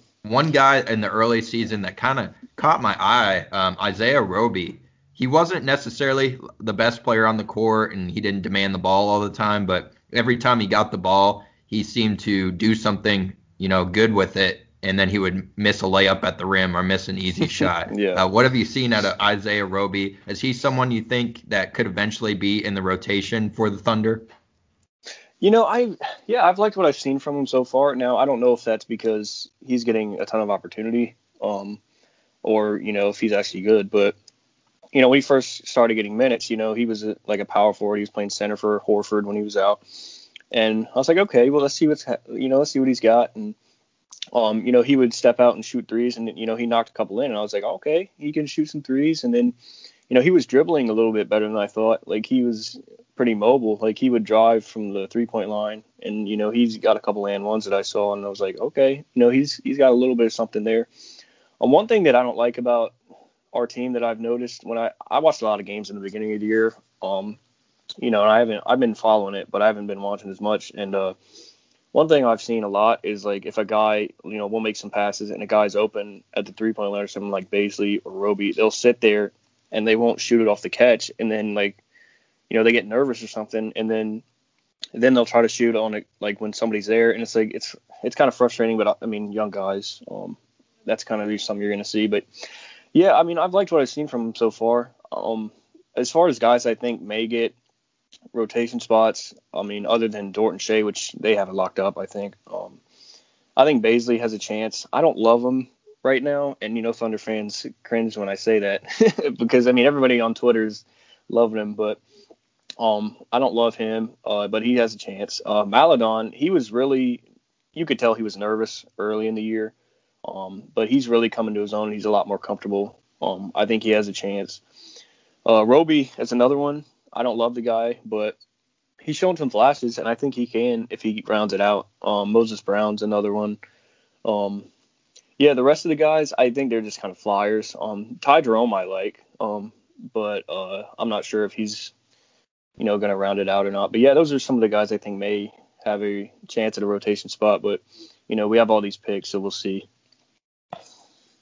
one guy in the early season that kind of caught my eye, um, Isaiah Roby. He wasn't necessarily the best player on the court, and he didn't demand the ball all the time. But every time he got the ball, he seemed to do something, you know, good with it and then he would miss a layup at the rim or miss an easy shot. yeah. Uh, what have you seen out of Isaiah Roby? Is he someone you think that could eventually be in the rotation for the Thunder? You know, I yeah, I've liked what I've seen from him so far. Now, I don't know if that's because he's getting a ton of opportunity, um, or you know if he's actually good. But you know, when he first started getting minutes, you know, he was a, like a power forward. He was playing center for Horford when he was out, and I was like, okay, well, let's see what's you know, let's see what he's got. And um, you know, he would step out and shoot threes, and you know, he knocked a couple in, and I was like, okay, he can shoot some threes. And then, you know, he was dribbling a little bit better than I thought. Like he was pretty mobile. Like he would drive from the three point line, and you know, he's got a couple and ones that I saw, and I was like, okay, you know, he's he's got a little bit of something there. Um, one thing that I don't like about our team that I've noticed when I I watched a lot of games in the beginning of the year. Um, you know, I haven't I've been following it, but I haven't been watching as much. And uh, one thing I've seen a lot is like if a guy, you know, will make some passes and a guy's open at the three point line or something like Bazley or Roby, they'll sit there and they won't shoot it off the catch, and then like, you know, they get nervous or something, and then then they'll try to shoot on it like when somebody's there, and it's like it's it's kind of frustrating. But I mean, young guys, um, that's kind of something you're gonna see. But yeah, I mean, I've liked what I've seen from him so far. Um, as far as guys, I think may get rotation spots. I mean, other than Dort and Shai, which they have it locked up, I think. Um, I think Bazley has a chance. I don't love him right now, and you know, Thunder fans cringe when I say that because I mean, everybody on Twitter's loving him, but um, I don't love him. Uh, but he has a chance. Uh, Maledon, he was really, you could tell he was nervous early in the year. Um, but he's really coming to his own. He's a lot more comfortable. Um, I think he has a chance. Uh, Roby is another one. I don't love the guy, but he's shown some flashes, and I think he can if he rounds it out. Um, Moses Brown's another one. Um, yeah, the rest of the guys, I think they're just kind of flyers. Um, Ty Jerome I like, um, but uh, I'm not sure if he's, you know, going to round it out or not. But yeah, those are some of the guys I think may have a chance at a rotation spot. But you know, we have all these picks, so we'll see.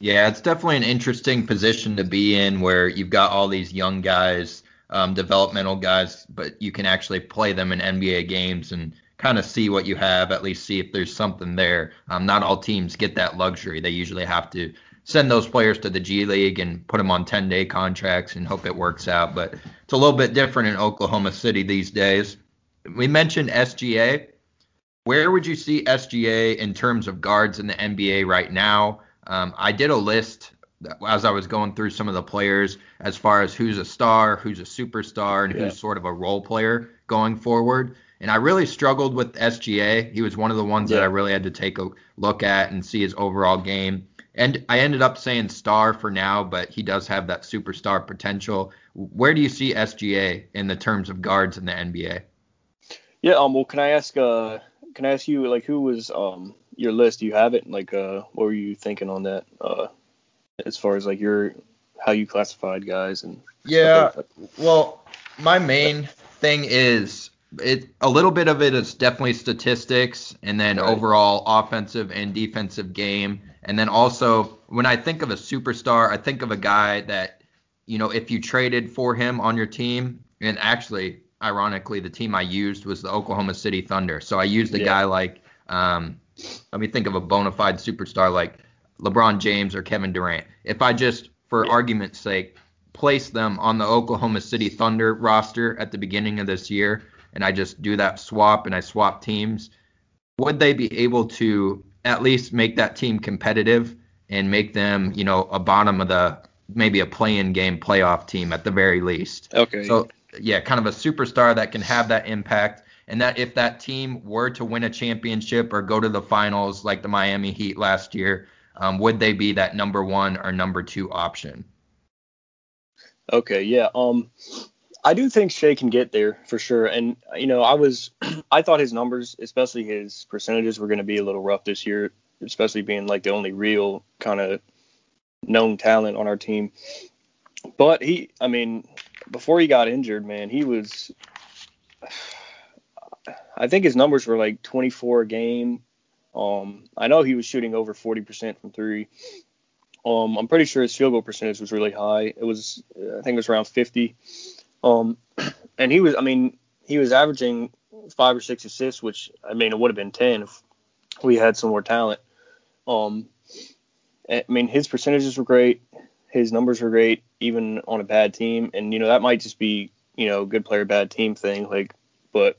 Yeah, it's definitely an interesting position to be in where you've got all these young guys, um, developmental guys, but you can actually play them in NBA games and kind of see what you have, at least see if there's something there. Um, not all teams get that luxury. They usually have to send those players to the G League and put them on 10 day contracts and hope it works out. But it's a little bit different in Oklahoma City these days. We mentioned SGA. Where would you see SGA in terms of guards in the NBA right now? Um, I did a list as I was going through some of the players as far as who's a star, who's a superstar, and yeah. who's sort of a role player going forward. And I really struggled with SGA. He was one of the ones yeah. that I really had to take a look at and see his overall game. And I ended up saying star for now, but he does have that superstar potential. Where do you see SGA in the terms of guards in the NBA? Yeah, um, well, can I ask, uh, can I ask you, like, who was, um, your list? Do you have it? Like, uh, what were you thinking on that? Uh, as far as like your how you classified guys and yeah. Like well, my main thing is it a little bit of it is definitely statistics and then right. overall offensive and defensive game and then also when I think of a superstar, I think of a guy that you know if you traded for him on your team and actually ironically the team I used was the Oklahoma City Thunder. So I used a yeah. guy like um, let me think of a bona fide superstar like LeBron James or Kevin Durant. If I just, for argument's sake, place them on the Oklahoma City Thunder roster at the beginning of this year, and I just do that swap and I swap teams, would they be able to at least make that team competitive and make them, you know, a bottom of the maybe a play-in game playoff team at the very least? Okay. So yeah, kind of a superstar that can have that impact and that if that team were to win a championship or go to the finals like the Miami Heat last year, um, would they be that number one or number two option? Okay, yeah. Um, I do think Shai can get there for sure. And you know, I was, I thought his numbers, especially his percentages, were going to be a little rough this year, especially being like the only real kind of known talent on our team. But he, I mean, before he got injured, man, he was I think his numbers were like 24 a game. Um, I know he was shooting over 40% from three. Um, I'm pretty sure his field goal percentage was really high. It was, I think it was around 50. Um, and he was, I mean, he was averaging five or six assists, which I mean, it would have been 10 if we had some more talent. Um, I mean, his percentages were great. His numbers were great, even on a bad team. And, you know, that might just be, you know, good player, bad team thing. Like, but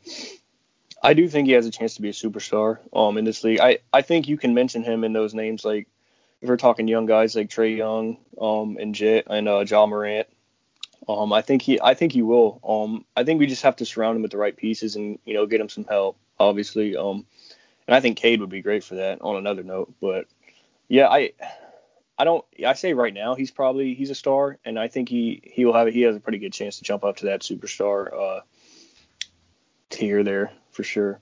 I do think he has a chance to be a superstar um in this league. I I think you can mention him in those names like if we're talking young guys like Trae Young um and Jet and uh, Ja Morant. Um, I think he I think he will. Um, I think we just have to surround him with the right pieces and you know get him some help, obviously. Um, and I think Cade would be great for that. On another note, but yeah, I I don't I say right now he's probably he's a star, and I think he he will have he has a pretty good chance to jump up to that superstar uh, tier there for sure.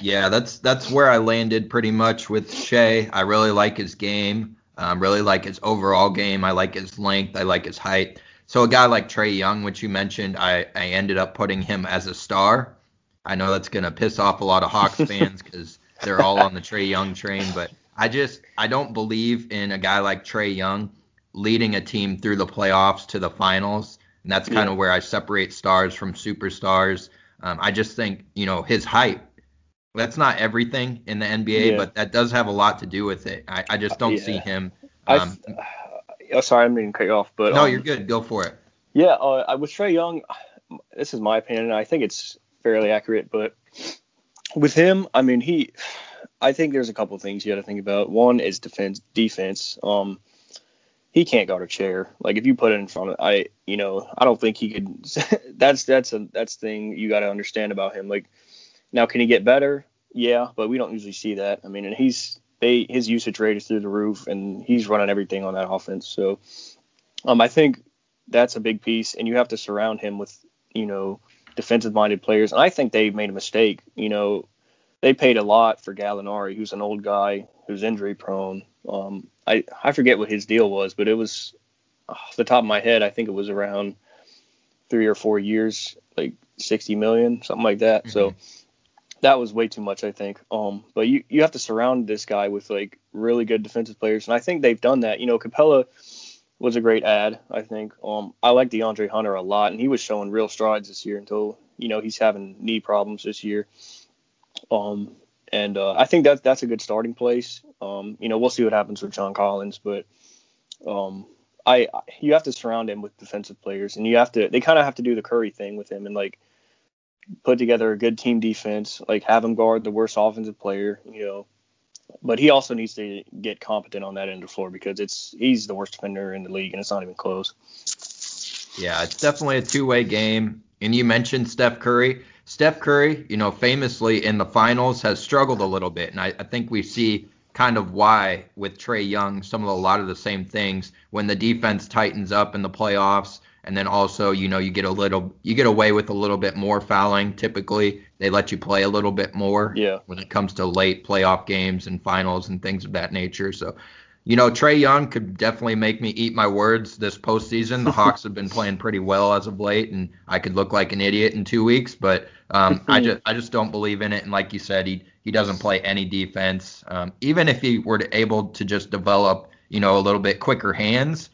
Yeah, that's that's where I landed pretty much with Shai. I really like his game. Um, really like his overall game. I like his length. I like his height. So a guy like Trae Young, which you mentioned, I, I ended up putting him as a star. I know that's gonna piss off a lot of Hawks fans because they're all on the Trae Young train, but I just I don't believe in a guy like Trae Young leading a team through the playoffs to the finals, and that's kind of where I separate stars from superstars. Um, I just think you know his height. That's not everything in the NBA, Yeah. but that does have a lot to do with it. I, I just don't see Yeah. him. I Um, oh, sorry, I'm going to cut you off, but no, um, you're good. Go for it. Yeah, uh, I- with Trae Young, this is my opinion. and I think it's fairly accurate, but with him, I mean, he, I think there's a couple of things you got to think about. One is defense. Defense. Um, he can't guard a chair. Like if you put it in front of, I, you know, I don't think he could. that's that's a that's thing you got to understand about him. Like now, can he get better? Yeah, but we don't usually see that. I mean, and he's they his usage rate is through the roof, and he's running everything on that offense. So, um, I think that's a big piece, and you have to surround him with you know defensive minded players. And I think they made a mistake. You know, they paid a lot for Gallinari, who's an old guy who's injury prone. Um, I I forget what his deal was, but it was off the top of my head, I think it was around three or four years, like sixty million, something like that. So that was way too much, I think. Um, but you you have to surround this guy with like really good defensive players, and I think they've done that. You know, Capela was a great ad, I think. Um, I like DeAndre Hunter a lot, and he was showing real strides this year until you know he's having knee problems this year. Um, and uh, I think that's that's a good starting place. Um, you know, we'll see what happens with John Collins, but um, I you have to surround him with defensive players, and you have to they kind of have to do the Curry thing with him and like put together a good team defense, like have him guard the worst offensive player, you know. But he also needs to get competent on that end of the floor because it's he's the worst defender in the league, and it's not even close. Yeah, it's definitely a two-way game. And you mentioned Steph Curry. Steph Curry, you know, famously in the finals has struggled a little bit, and I, I think we see kind of why with Trae Young, some of the, a lot of the same things when the defense tightens up in the playoffs, and then also, you know, you get a little, you get away with a little bit more fouling. Typically, they let you play a little bit more Yeah. when it comes to late playoff games and finals and things of that nature. So, you know, Trae Young could definitely make me eat my words this postseason. The Hawks have been playing pretty well as of late, and I could look like an idiot in two weeks. But um, I just I just don't believe in it. And like you said, he he doesn't play any defense. Um, even if he were to able to just develop, you know, a little bit quicker hands,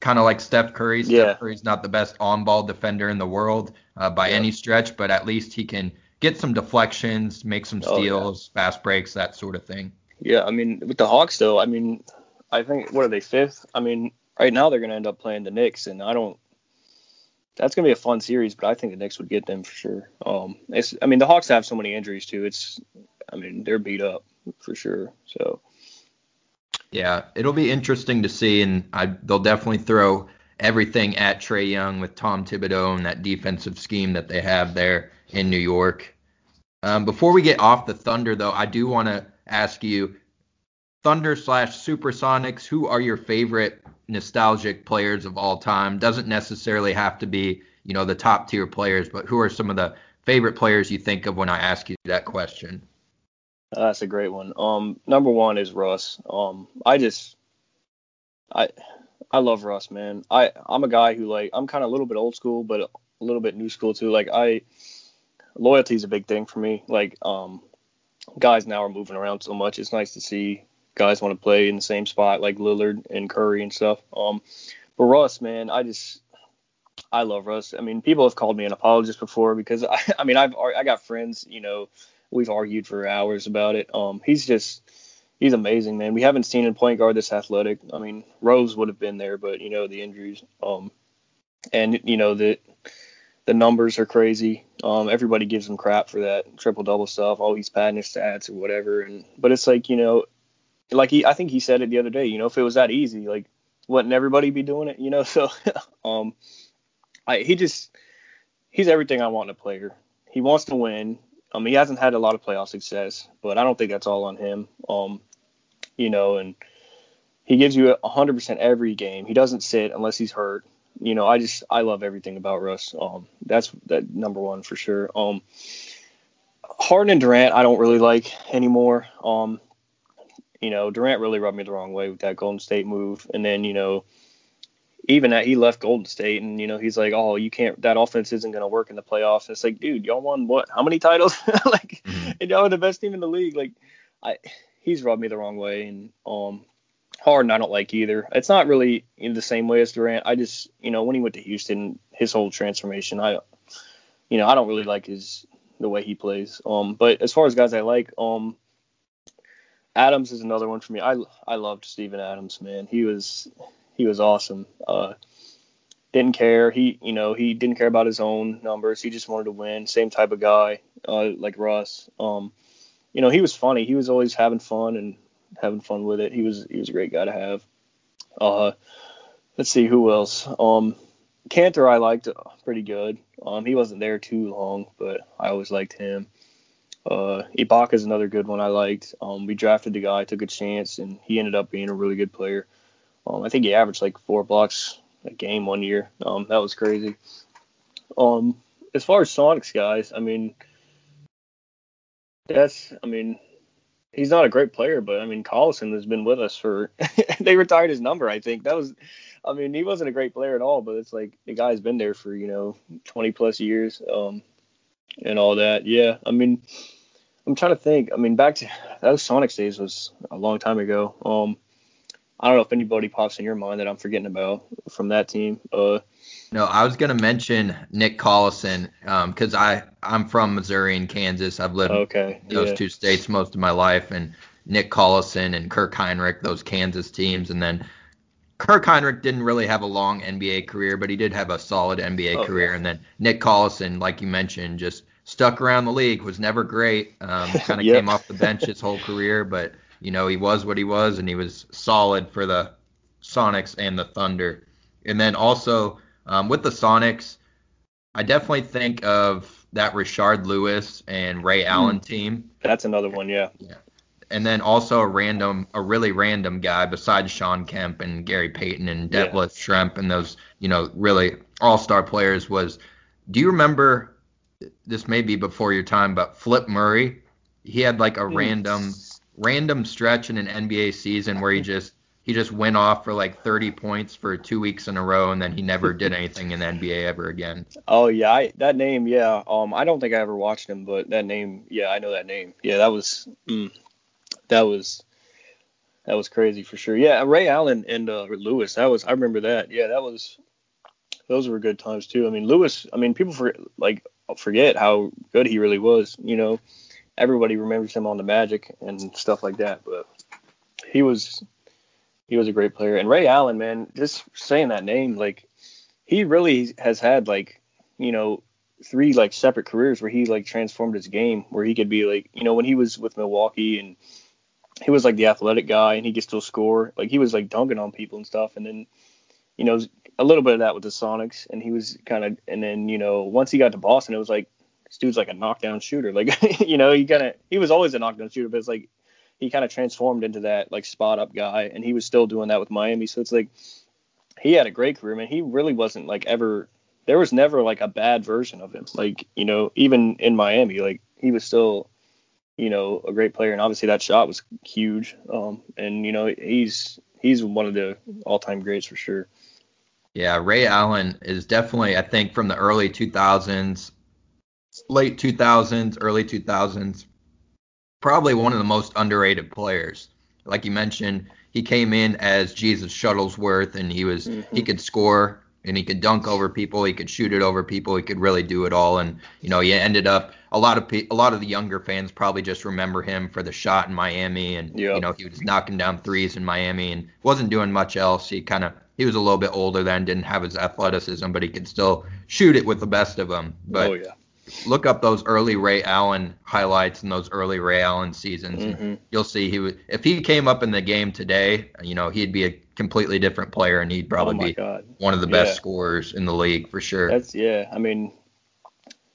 kind of like Steph Curry. Steph Yeah. Curry's not the best on-ball defender in the world uh, by Yeah. any stretch, but at least he can get some deflections, make some Oh, yeah. steals, fast breaks, that sort of thing. Yeah, I mean, with the Hawks though, I mean, I think what are they fifth? I mean, right now they're gonna end up playing the Knicks, and I don't. That's gonna be a fun series, but I think the Knicks would get them for sure. Um, it's, I mean, the Hawks have so many injuries too. It's, I mean, they're beat up for sure. So Yeah, it'll be interesting to see, and I, they'll definitely throw everything at Trae Young with Tom Thibodeau and that defensive scheme that they have there in New York. Um, before we get off the Thunder, though, I do want to ask you, Thunder slash Supersonics, who are your favorite nostalgic players of all time? Doesn't necessarily have to be, you know, the top tier players, but who are some of the favorite players you think of when I ask you that question? uh, that's a great one. Um, number one is Russ. Um, I just, I, I love Russ, man. I I'm a guy who like I'm kind of a little bit old school, but a little bit new school too. Like I, loyalty is a big thing for me. Like um, guys now are moving around so much. It's nice to see guys want to play in the same spot like Lillard and Curry and stuff. Um, but Russ, man, I just I love Russ. I mean, people have called me an apologist before because I, I mean I've I got friends, you know, we've argued for hours about it. Um, he's just he's amazing, man. We haven't seen a point guard this athletic. I mean, Rose would have been there, but you know the injuries. Um, and you know that the numbers are crazy. Um, everybody gives him crap for that triple double stuff. Oh, he's padding his stats or whatever. And but it's like you know, like he, I think he said it the other day. You know, if it was that easy, like wouldn't everybody be doing it? You know, so um, I he just he's everything I want in a player. He wants to win. Um, he hasn't had a lot of playoff success, but I don't think that's all on him. Um, you know, and he gives you 100% every game. He doesn't sit unless he's hurt. You know, I just I love everything about Russ. Um, that's that number one for sure. Um, Harden and Durant, I don't really like anymore. Um, you know, Durant really rubbed me the wrong way with that Golden State move, and then you know, even that he left Golden State, and you know, he's like, oh, you can't, that offense isn't gonna work in the playoffs. And it's like, dude, y'all won what? How many titles? like, mm-hmm. and y'all are the best team in the league. Like, I, he's rubbed me the wrong way, and um, Harden I don't like either. It's not really in the same way as Durant. I just, you know, when he went to Houston, his whole transformation, I, you know, I don't really like his the way he plays. Um, but as far as guys I like, um, Adams is another one for me. I I loved Steven Adams, man. He was he was awesome. Uh, didn't care. He you know he didn't care about his own numbers. He just wanted to win. Same type of guy, uh, like Russ. Um, you know he was funny. He was always having fun and having fun with it. He was he was a great guy to have. Uh, let's see who else. Um, Kanter I liked pretty good. Um, he wasn't there too long, but I always liked him. Uh, Ibaka is another good one I liked. Um, we drafted the guy, took a chance, and he ended up being a really good player. Um, I think he averaged like four blocks a game one year. Um, that was crazy. Um, as far as Sonics guys, I mean, that's, I mean, he's not a great player, but I mean, Collison has been with us for. they retired his number, I think. That was, I mean, he wasn't a great player at all, but it's like the guy's been there for you know 20 plus years, um, and all that. Yeah, I mean, I'm trying to think. I mean, back to those Sonics days was a long time ago. Um, I don't know if anybody pops in your mind that I'm forgetting about from that team. Uh, no, I was gonna mention Nick Collison because um, I I'm from Missouri and Kansas. I've lived okay, in those yeah. two states most of my life, and Nick Collison and Kirk Hinrich, those Kansas teams, and then Kirk Hinrich didn't really have a long NBA career, but he did have a solid NBA oh, career, and then Nick Collison, like you mentioned, just stuck around the league, was never great, um, kind of yep. came off the bench his whole career, but you know he was what he was, and he was solid for the Sonics and the Thunder, and then also um, with the Sonics, I definitely think of that Rashard Lewis and Ray hmm. Allen team. That's another one, yeah. Yeah. And then also a random, a really random guy besides Shawn Kemp and Gary Payton and Detlef yeah. Schrempf and those, you know, really all-star players was. Do you remember? This may be before your time, but Flip Murray, he had like a random, random stretch in an NBA season where he just he just went off for like 30 points for two weeks in a row, and then he never did anything in the NBA ever again. Oh yeah, I, that name, yeah. Um, I don't think I ever watched him, but that name, yeah, I know that name. Yeah, that was, mm, that was, that was crazy for sure. Yeah, Ray Allen and uh, Lewis, that was, I remember that. Yeah, that was, those were good times too. I mean, Lewis, I mean, people for like forget how good he really was. You know, everybody remembers him on the Magic and stuff like that, but he was he was a great player. And Ray Allen, man, just saying that name, like he really has had like, you know, three like separate careers where he like transformed his game, where he could be like, you know, when he was with Milwaukee and he was like the athletic guy and he could still score. Like he was like dunking on people and stuff. And then, you know, a little bit of that with the Sonics. And he was kind of, and then, you know, once he got to Boston, it was like, this dude's like a knockdown shooter. Like, you know, he kind of, he was always a knockdown shooter, but it's like, he kind of transformed into that like spot up guy, and he was still doing that with Miami. So it's like he had a great career, man. He really wasn't like ever. There was never like a bad version of him. Like you know, even in Miami, like he was still, you know, a great player, and obviously that shot was huge. Um, and you know, he's he's one of the all time greats for sure. Yeah, Ray Allen is definitely, I think, from the early 2000s, late 2000s, early 2000s, probably one of the most underrated players. Like you mentioned, he came in as Jesus Shuttlesworth, and he was mm-hmm. he could score and he could dunk over people, he could shoot it over people, he could really do it all. And you know, he ended up a lot of pe- a lot of the younger fans probably just remember him for the shot in Miami, and yep. you know he was knocking down threes in Miami and wasn't doing much else. He kind of he was a little bit older then, didn't have his athleticism, but he could still shoot it with the best of them. But oh yeah. look up those early Ray Allen highlights and those early Ray Allen seasons. Mhm. You'll see he would if he came up in the game today, you know, he'd be a completely different player and he'd probably oh be God. one of the best Yeah. scorers in the league for sure. That's yeah. I mean,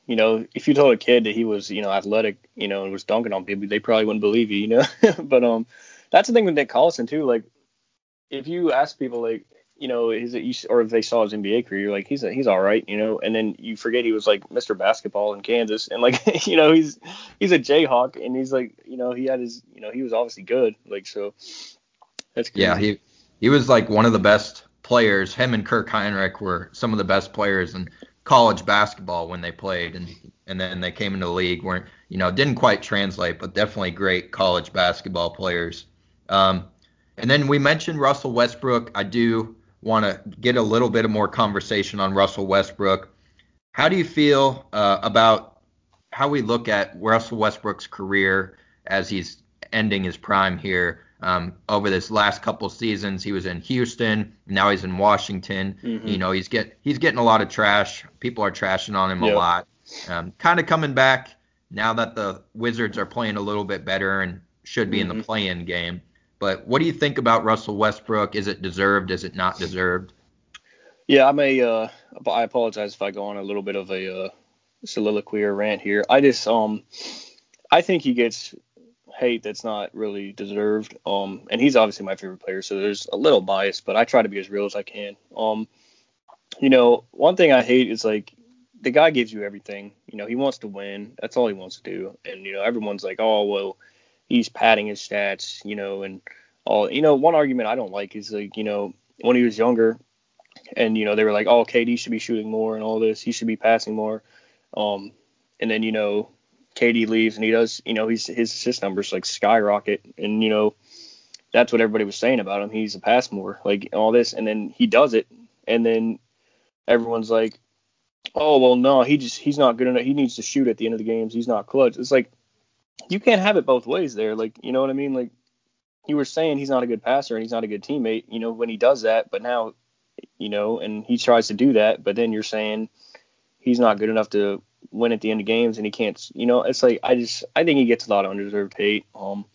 you know, if you told a kid that he was, you know, athletic, you know, and was dunking on people, they probably wouldn't believe you, you know. but um, that's the thing with Nick Collison too. Like, if you ask people like, you know, is it you or if they saw his NBA career, you're like, he's he's all right, you know, and then you forget he was like Mr. Basketball in Kansas, and like, you know, he's he's a Jayhawk, and he's like, you know, he had his, you know, he was obviously good, like so. That's crazy. Yeah, he he was like one of the best players. Him and Kirk Hinrich were some of the best players in college basketball when they played, and and then they came into the league. weren't you know didn't quite translate, but definitely great college basketball players. Um, and then we mentioned Russell Westbrook. I do want to get a little bit of more conversation on Russell Westbrook. How do you feel uh, about how we look at Russell Westbrook's career as he's ending his prime here? Um, over this last couple seasons, he was in Houston. Now he's in Washington. Mhm. You know, he's get he's getting a lot of trash. People are trashing on him a lot. Um, kind of coming back now that the Wizards are playing a little bit better and should be in the Mhm. play-in game. But what do you think about Russell Westbrook? Is it deserved? Is it not deserved? Yeah, I may. Uh, I apologize if I go on a little bit of a uh, soliloquy or rant here. I just um, I think he gets hate that's not really deserved. Um, and he's obviously my favorite player, so there's a little bias, but I try to be as real as I can. Um, you know, one thing I hate is like the guy gives you everything. You know, he wants to win. That's all he wants to do. And you know, everyone's like, oh well, he's padding his stats. You know, and all. You know, one argument I don't like is like, you know, when he was younger and you know they were like, "Oh, KD should be shooting more and all this. He should be passing more." Um, and then you know, KD leaves and he does. You know, he's his assist numbers like skyrocket, and you know, that's what everybody was saying about him. He's a pass more, like all this, and then he does it, and then everyone's like, "Oh, well, no, he just he's not good enough. He needs to shoot at the end of the games. He's not clutch." It's like you can't have it both ways there. Like, you know what I mean? Like you were saying he's not a good passer and he's not a good teammate, you know, when he does that, but now you know, and he tries to do that, but then you're saying he's not good enough to win at the end of games and he can't, you know, it's like I just I think he gets a lot of undeserved hate. Um,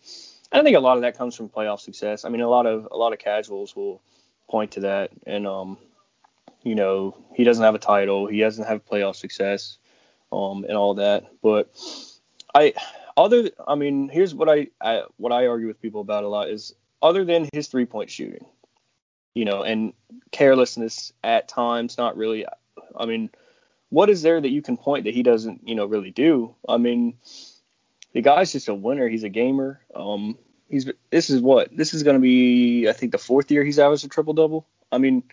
I think a lot of that comes from playoff success. I mean, a lot of a lot of casuals will point to that, and um, you know, he doesn't have a title, he doesn't have playoff success, um, and all that. But I, other, I mean, here's what I, I what I argue with people about a lot is other than his three point shooting, you know, and carelessness at times, not really. I mean, what is there that you can point that he doesn't, you know, really do? I mean, the guy's just a winner. He's a gamer. Um, he's this is what this is going to be. I think the fourth year he's averaged a triple double. I mean,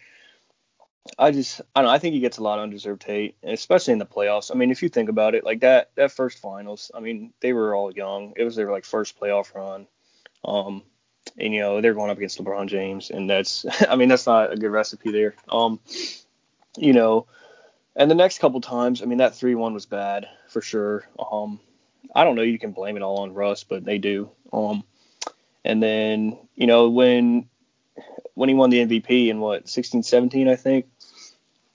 I just I don't know. I think he gets a lot of undeserved hate, especially in the playoffs. I mean, if you think about it, like that that first finals. I mean, they were all young. It was their like first playoff run. Um, and you know they're going up against LeBron James, and that's I mean that's not a good recipe there. Um, you know, and the next couple times, I mean that three one was bad for sure. Um, I don't know you can blame it all on Russ, but they do. Um, and then you know when when he won the MVP in what 16 17 I think.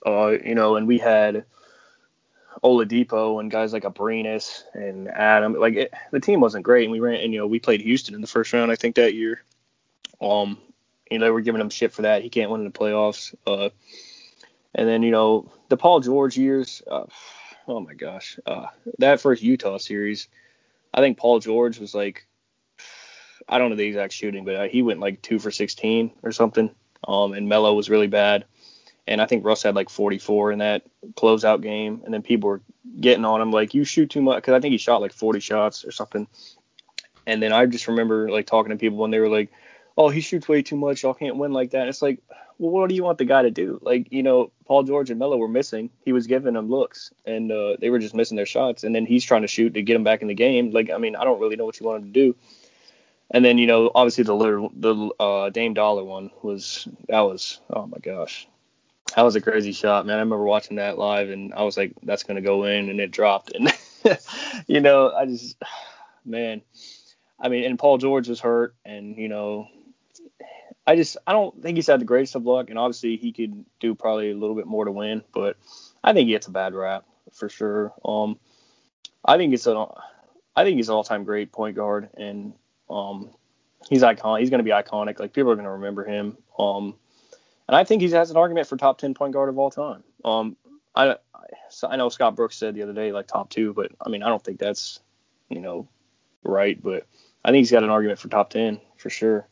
Uh, you know, and we had Oladipo and guys like Abrines and Adam. Like it, the team wasn't great, and we ran. And you know, we played Houston in the first round, I think that year. Um, you know, they were giving him shit for that. He can't win in the playoffs. Uh, and then you know the Paul George years. Uh, oh my gosh, uh, that first Utah series, I think Paul George was like, I don't know the exact shooting, but uh, he went like two for 16 or something. Um, and Melo was really bad and I think Russ had like 44 in that closeout game, and then people were getting on him like, "You shoot too much," because I think he shot like 40 shots or something. And then I just remember like talking to people when they were like, "Oh, he shoots way too much. Y'all can't win like that." And it's like, well, what do you want the guy to do? Like, you know, Paul George and Melo were missing. He was giving them looks, and uh, they were just missing their shots. And then he's trying to shoot to get them back in the game. Like, I mean, I don't really know what you want him to do. And then you know, obviously the the uh, Dame Dollar one was that was oh my gosh, that was a crazy shot, man. I remember watching that live, and I was like, "That's gonna go in," and it dropped. And you know, I just, man, I mean, and Paul George was hurt, and you know, I just I don't think he's had the greatest of luck, and obviously he could do probably a little bit more to win, but I think he gets a bad rap for sure. Um, I think it's a I think he's an all-time great point guard, and um, he's iconic. He's going to be iconic. Like people are going to remember him. Um, and I think he has an argument for top 10 point guard of all time. Um, I, I know Scott Brooks said the other day like top two, but I mean I don't think that's you know right, but I think he's got an argument for top 10 for sure.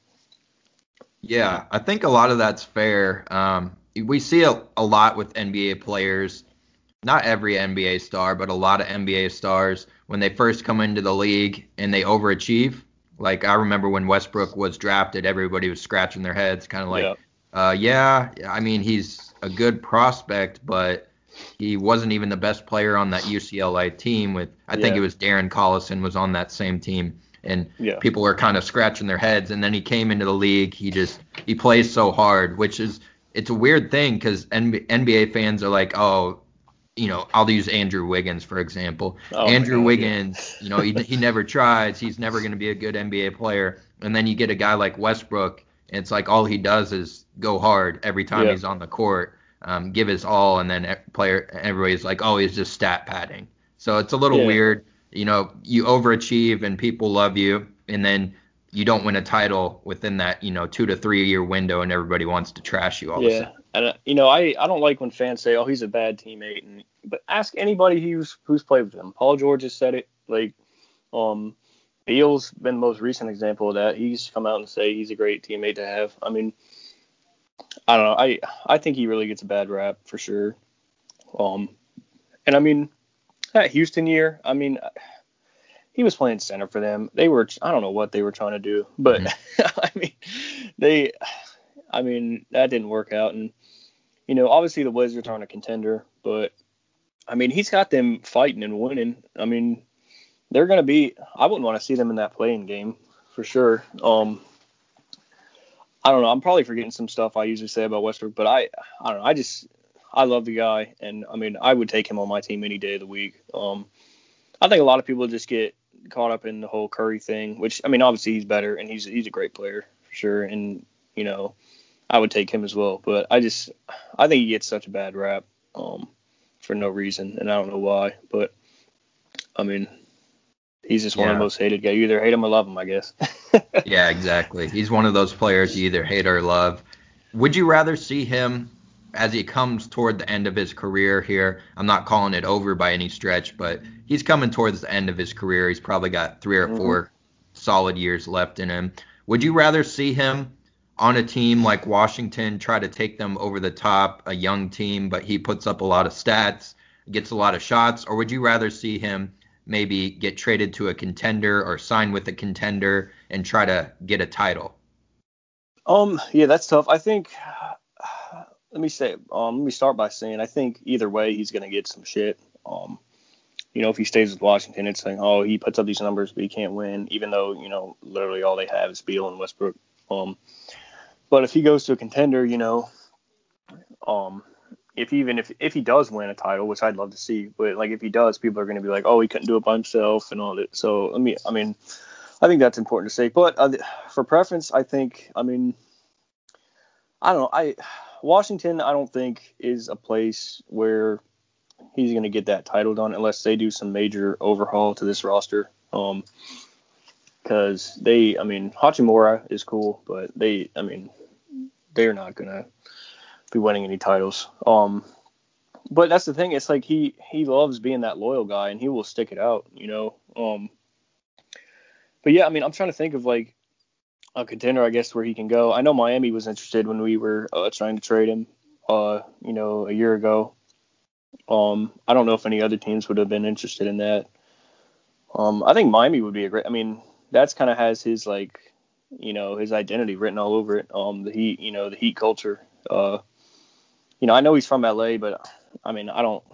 Yeah, I think a lot of that's fair. Um, we see a, a lot with NBA players, not every NBA star, but a lot of NBA stars when they first come into the league and they overachieve. Like I remember when Westbrook was drafted, everybody was scratching their heads, kind of like, Yep. uh, yeah, I mean he's a good prospect, but he wasn't even the best player on that UCLA team. With I think it was Darren Collison was on that same team, and Yeah. people were kind of scratching their heads. And then he came into the league. He just he plays so hard, which is it's a weird thing because NBA fans are like, oh, you know, I'll use Andrew Wiggins for example. Oh Andrew God, yeah. Wiggins, you know, he, he never tries. He's never going to be a good NBA player. And then you get a guy like Westbrook, and it's like all he does is go hard every time Yeah. he's on the court, um, give his all, and then player everybody's like, oh, he's just stat padding. So it's a little Yeah. weird. You know, you overachieve and people love you, and then you don't win a title within that you know two to three year window, and everybody wants to trash you all of a Yeah, sudden. and uh, you know, I, I don't like when fans say, "Oh, he's a bad teammate," and but ask anybody who's who's played with him. Paul George has said it. Like, um, Beal's been the most recent example of that. He's come out and say he's a great teammate to have. I mean, I don't know. I I think he really gets a bad rap for sure. Um, and I mean, that Houston year, I mean. He was play-in center for them. They were, I don't know what they were trying to do, but I mean, they, I mean, that didn't work out. And, you know, obviously the Wizards aren't a contender, but I mean, he's got them fighting and winning. I mean, they're going to be, I wouldn't want to see them in that playing game for sure. Um, I don't know. I'm probably forgetting some stuff I usually say about Westbrook, but I, I don't know. I just, I love the guy. And I mean, I would take him on my team any day of the week. Um, I think a lot of people just get caught up in the whole Curry thing, which I mean, obviously he's better and he's he's a great player for sure, and you know, I would take him as well. But I just I think he gets such a bad rap um, for no reason, and I don't know why. But I mean, he's just one of Yeah. the most hated guys. You either hate him or love him, I guess. Yeah, exactly. He's one of those players you either hate or love. Would you rather see him as he comes toward the end of his career here? I'm not calling it over by any stretch, but he's coming towards the end of his career. He's probably got three or 4 solid years left in him. Would you rather see him on a team like Washington try to take them over the top, a young team, but he puts up a lot of stats, gets a lot of shots, or would you rather see him maybe get traded to a contender or sign with a contender and try to get a title? Um, yeah, that's tough. I think. Let me say. Um, let me start by saying I think either way he's gonna get some shit. Um, you know, if he stays with Washington, it's like, oh, he puts up these numbers, but he can't win, even though you know literally all they have is Beal and Westbrook. Um, but if he goes to a contender, you know, um, if even if if he does win a title, which I'd love to see, but like if he does, people are gonna be like, oh, he couldn't do it by himself and all that. So let me, I mean, I think that's important to say. But uh, for preference, I think, I mean, I don't know. I Washington, I don't think is a place where he's going to get that title done unless they do some major overhaul to this roster. Um, because they, I mean, Hachimura is cool, but they, I mean, they're not going to be winning any titles. Um, but that's the thing. It's like he he loves being that loyal guy, and he will stick it out. You know. Um. But yeah, I mean, I'm trying to think of like a contender, I guess, where he can go. I know Miami was interested when we were uh, trying to trade him, uh, you know, a year ago. Um, I don't know if any other teams would have been interested in that. Um, I think Miami would be a great. I mean, that's kind of has his like, you know, his identity written all over it. Um, the Heat, you know, the Heat culture. Uh, you know, I know he's from LA, but I mean, I don't,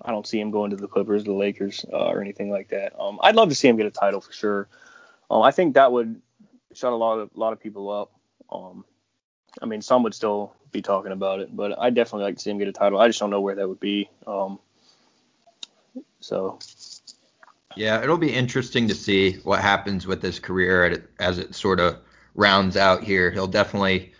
I don't see him going to the Clippers, the Lakers, uh, or anything like that. Um, I'd love to see him get a title for sure. Um, I think that would shut a lot of a lot of people up. Um, I mean, some would still be talking about it, but I definitely like to see him get a title. I just don't know where that would be. Um, so Yeah, it'll be interesting to see what happens with his career as it sort of rounds out here. He'll definitely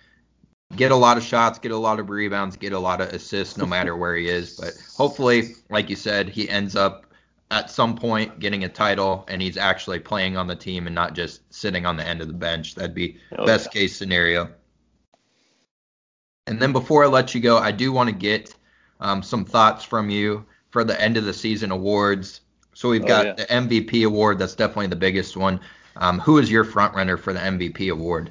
get a lot of shots, get a lot of rebounds, get a lot of assists no matter where he is. But hopefully, like you said, he ends up at some point getting a title and he's actually playing on the team and not just sitting on the end of the bench. That'd be Oh, best yeah. case scenario. And then before I let you go, I do want to get um, some thoughts from you for the end of the season awards. So we've Oh, got yeah. the MVP award. That's definitely the biggest one. Um, who is your front runner for the MVP award?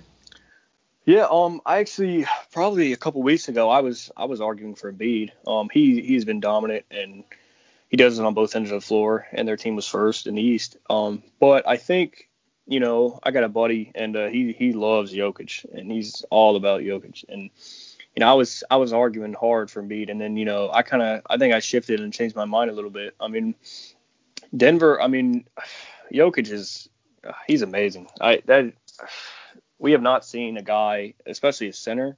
Yeah, um, I actually probably a couple weeks ago I was I was arguing for Embiid. Um, he he's been dominant and he does it on both ends of the floor, and their team was first in the East. Um, but I think you know I got a buddy and uh, he he loves Jokic and he's all about Jokic and you know I was I was arguing hard for Embiid and then you know I kind of I think I shifted and changed my mind a little bit. I mean Denver, I mean Jokic is uh, he's amazing. I that we have not seen a guy, especially a center,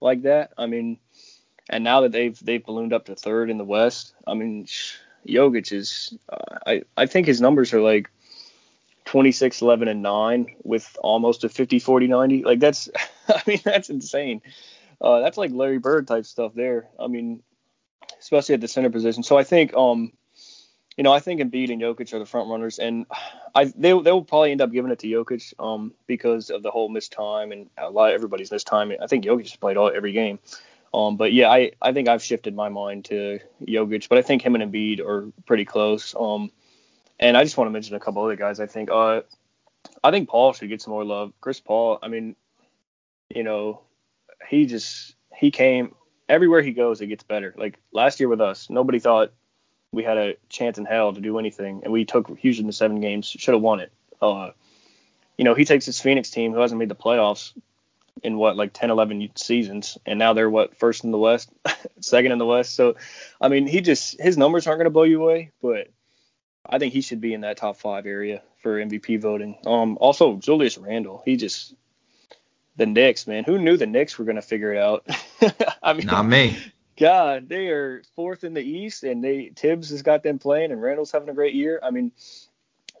like that. I mean, and now that they've they've ballooned up to third in the West, I mean, Jokic is. Uh, I I think his numbers are like 26, 11, and nine with almost a 50, 40, 90. Like that's, I mean, that's insane. Uh, that's like Larry Bird type stuff there. I mean, especially at the center position. So I think, um, you know, I think Embiid and Jokic are the front runners, and I they they will probably end up giving it to Jokic, um, because of the whole missed time and a lot of everybody's missed time. I think Jokic played all every game. Um, but yeah, I, I think I've shifted my mind to Jokic, but I think him and Embiid are pretty close. Um, and I just want to mention a couple other guys. I think uh, I think Paul should get some more love. Chris Paul, I mean, you know, he just he came everywhere he goes, it gets better. Like last year with us, nobody thought we had a chance in hell to do anything, and we took Houston to seven games, should have won it. Uh, you know, he takes his Phoenix team who hasn't made the playoffs in what like 10 11 seasons and now they're what first in the west second in the west so i mean he just his numbers aren't going to blow you away but i think he should be in that top five area for mvp voting um also julius randle he just the Knicks, man. Who knew the Knicks were going to figure it out? I mean, Not me. God, they are fourth in the East, and they Thibs has got them playing, and Randle's having a great year. I mean,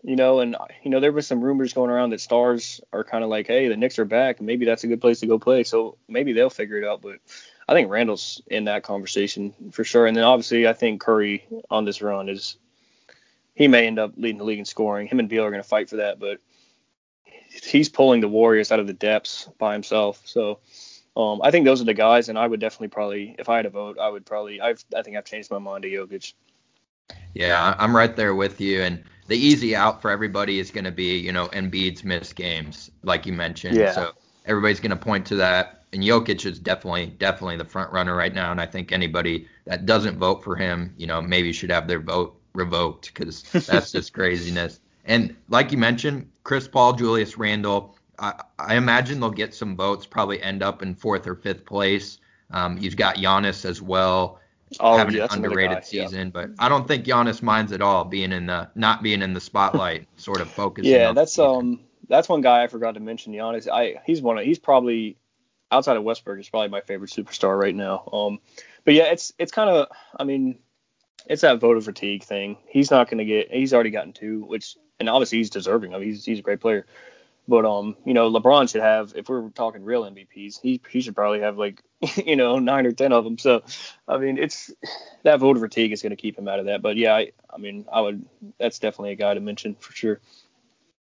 you know, and you know there was some rumors going around that stars are kind of like, hey, the Knicks are back, maybe that's a good place to go play. So maybe they'll figure it out. But I think Randle's in that conversation for sure. And then obviously, I think Curry on this run is he may end up leading the league in scoring. Him and Beal are going to fight for that, but he's pulling the Warriors out of the depths by himself. So. Um, I think those are the guys, and I would definitely probably, if I had a vote, I would probably. I've, I think I've changed my mind to Jokic. Yeah, I'm right there with you. And the easy out for everybody is going to be, you know, Embiid's missed games, like you mentioned. Yeah. So everybody's going to point to that. And Jokic is definitely, definitely the front runner right now. And I think anybody that doesn't vote for him, you know, maybe should have their vote revoked because that's just craziness. And like you mentioned, Chris Paul, Julius Randle, I, I imagine they'll get some votes, probably end up in fourth or fifth place. Um, you've got Giannis as well Oh, having yeah, an underrated guy, yeah. season, but I don't think Giannis minds at all being in the not being in the spotlight, sort of focusing. Yeah, that's um, that's one guy I forgot to mention. Giannis, I he's one of he's probably outside of Westbrook is probably my favorite superstar right now. Um, but yeah, it's it's kind of I mean, it's that voter fatigue thing. He's not gonna get. He's already gotten two, which and obviously he's deserving of. He's he's a great player. But um, you know, LeBron should have. If we're talking real MVPs, he he should probably have like you know nine or ten of them. So, I mean, it's that voter fatigue is going to keep him out of that. But yeah, I I mean, I would. That's definitely a guy to mention for sure.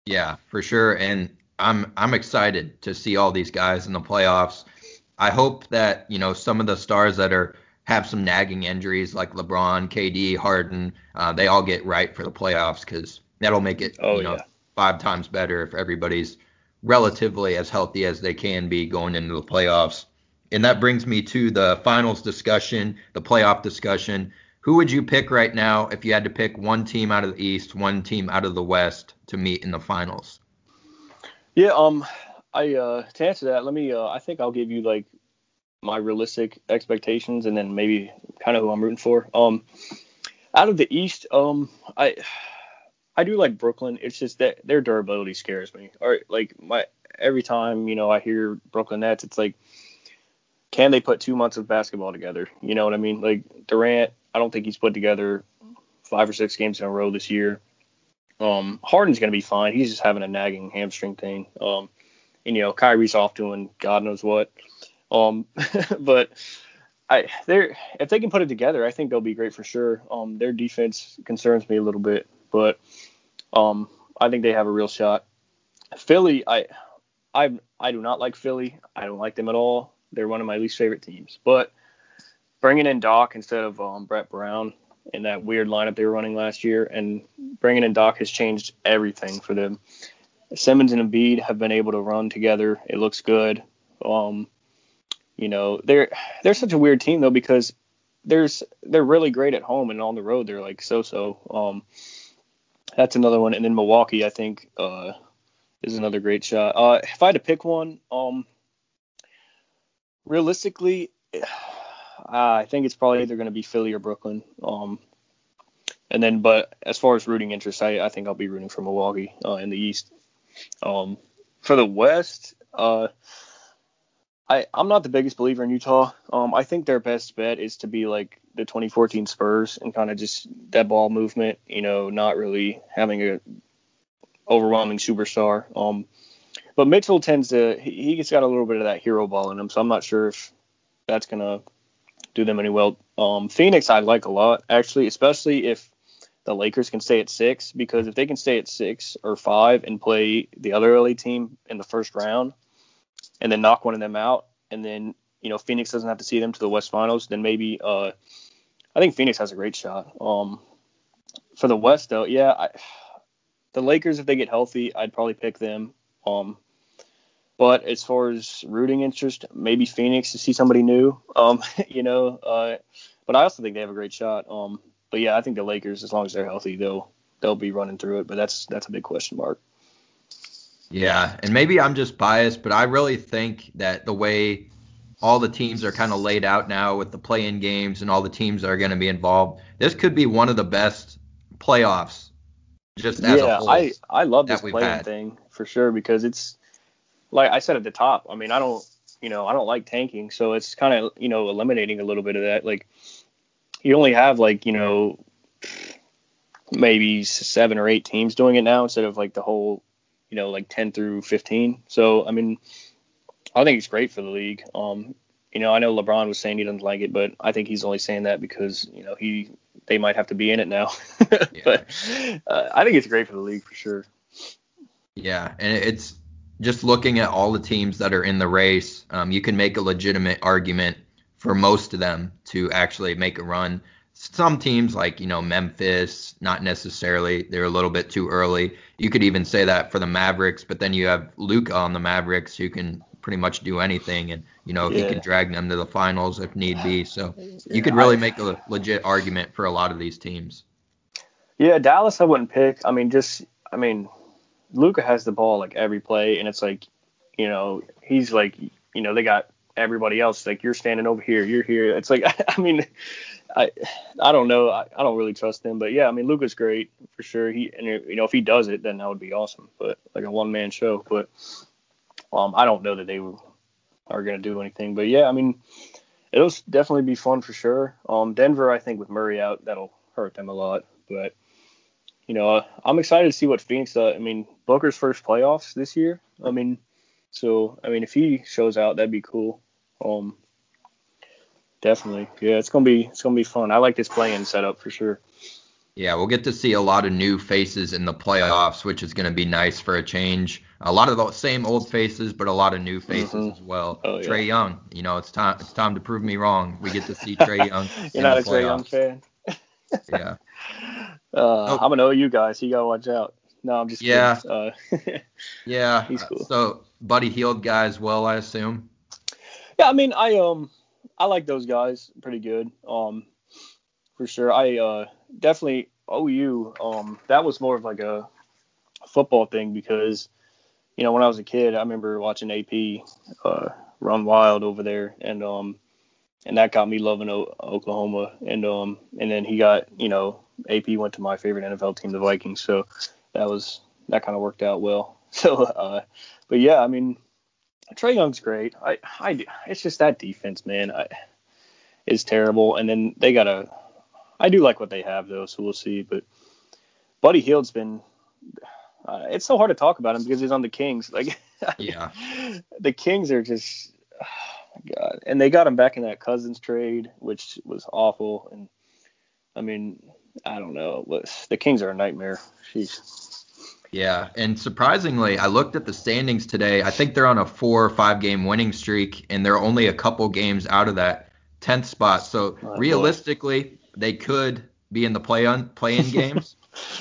Yeah, for sure. And I'm I'm excited to see all these guys in the playoffs. I hope that, you know, some of the stars that are have some nagging injuries like LeBron, KD, Harden, uh, they all get right for the playoffs because that'll make it, Oh, you know, yeah. Five times better if everybody's relatively as healthy as they can be going into the playoffs. And that brings me to the finals discussion, the playoff discussion. Who would you pick right now if you had to pick one team out of the East, one team out of the West to meet in the finals? Yeah, um, I uh, to answer that, let me. Uh, I think I'll give you like my realistic expectations, and then maybe kind of who I'm rooting for. Um, out of the East, um, I I do like Brooklyn. It's just that their durability scares me. Or like my every time you know I hear Brooklyn Nets, it's like, can they put two months of basketball together? You know what I mean? Like Durant, I don't think he's put together five or six games in a row this year. Um, Harden's gonna be fine. He's just having a nagging hamstring thing. Um, and you know Kyrie's off doing God knows what. Um, but I they're if they can put it together, I think they'll be great for sure. Um, their defense concerns me a little bit, but um, I think they have a real shot. Philly, I I I do not like Philly. I don't like them at all. They're one of my least favorite teams. But bringing in Doc instead of um, Brett Brown in that weird lineup they were running last year, and bringing in Doc has changed everything for them. Simmons and Embiid have been able to run together. It looks good. Um, you know, they're they're such a weird team though because there's they're really great at home and on the road they're like so so. Um, that's another one, and then Milwaukee I think uh, is another great shot. Uh, if I had to pick one, um, realistically, uh, I think it's probably either going to be Philly or Brooklyn. Um, and then, but as far as rooting interest, I, I think I'll be rooting for Milwaukee uh, in the East. Um, for the West, uh, I I'm not the biggest believer in Utah. Um, I think their best bet is to be like the 2014 Spurs and kind of just dead ball movement. You know, not really having a overwhelming superstar. Um, but Mitchell tends to he, he's got a little bit of that hero ball in him, so I'm not sure if that's gonna do them any well. Um, Phoenix I like a lot actually, especially if the Lakers can stay at six because if they can stay at six or five and play the other LA team in the first round and then knock one of them out and then you know Phoenix doesn't have to see them to the West Finals, then maybe uh, I think Phoenix has a great shot. Um, for the West though, yeah, I, the Lakers if they get healthy, I'd probably pick them. Um, but as far as rooting interest, maybe Phoenix to see somebody new. Um, you know, uh, but I also think they have a great shot. Um, but yeah, I think the Lakers, as long as they're healthy, they'll they'll be running through it. But that's that's a big question mark. Yeah, and maybe I'm just biased, but I really think that the way all the teams are kind of laid out now with the play-in games and all the teams that are going to be involved, this could be one of the best playoffs. Just as yeah, a whole I I love this we've playing thing for sure because it's like I said at the top. I mean, I don't you know I don't like tanking, so it's kind of you know eliminating a little bit of that. Like you only have like you know maybe seven or eight teams doing it now instead of like the whole you know like 10 through 15. So I mean, I think it's great for the league. Um, you know, I know LeBron was saying he doesn't like it, but I think he's only saying that because you know he they might have to be in it now. but uh, I think it's great for the league for sure. Yeah, and it's just looking at all the teams that are in the race, um, you can make a legitimate argument for most of them to actually make a run. Some teams like you know Memphis, not necessarily. They're a little bit too early. You could even say that for the Mavericks, but then you have Luka on the Mavericks who can pretty much do anything, and you know he can drag them to the finals if need be. So you could really make a legit argument for a lot of these teams. Yeah, Dallas I wouldn't pick. I mean, just I mean, Luka has the ball like every play, and it's like, you know, he's like, you know, they got everybody else like you're standing over here, you're here. It's like, I mean, I I don't know, I, I don't really trust him, but yeah, I mean, Luka's great for sure. He and you know if he does it, then that would be awesome. But like a one man show, but um, I don't know that they are gonna do anything. But yeah, I mean, it'll definitely be fun for sure. Um, Denver, I think with Murray out, that'll hurt them a lot, but you know, uh, I'm excited to see what Phoenix does. I mean, Booker's first playoffs this year. I mean, so I mean, if he shows out, that'd be cool. Um, definitely, yeah, it's gonna be it's gonna be fun. I like this play-in setup for sure. Yeah, we'll get to see a lot of new faces in the playoffs, which is going to be nice for a change. A lot of the same old faces, but a lot of new faces Mhm. as well. Oh, yeah. Trae Young, you know, it's time it's time to prove me wrong. We get to see Trae Young. You're not a Trae Young fan. Yeah, Uh, I'm gonna guy, so You gotta watch out. No, I'm just Yeah. kidding. Uh, yeah. He's cool. So, Buddy Hield guy as well, I assume. Yeah, I mean, I um, I like those guys pretty good. Um, for sure. I uh definitely OU. Um, that was more of like a football thing because, you know, when I was a kid, I remember watching AP uh run wild over there, and um, and that got me loving o- Oklahoma, and um, and then he got, you know, AP went to my favorite NFL team, the Vikings, so that was that kind of worked out well. So, uh, but yeah, I mean. Trae Young's great. I, I, it's just that defense, man, I, is terrible. And then they got a. I do like what they have though, so we'll see. But Buddy Hield's been, uh, it's so hard to talk about him because he's on the Kings. Like, Yeah. the Kings are just, oh my God, and they got him back in that Cousins trade, which was awful. And I mean, I don't know, the Kings are a nightmare. Sheesh. Yeah, and surprisingly, I looked at the standings today. I think they're on a four or five game winning streak, and they're only a couple games out of that tenth spot. So Oh, boy. realistically, they could be in the play on play in games,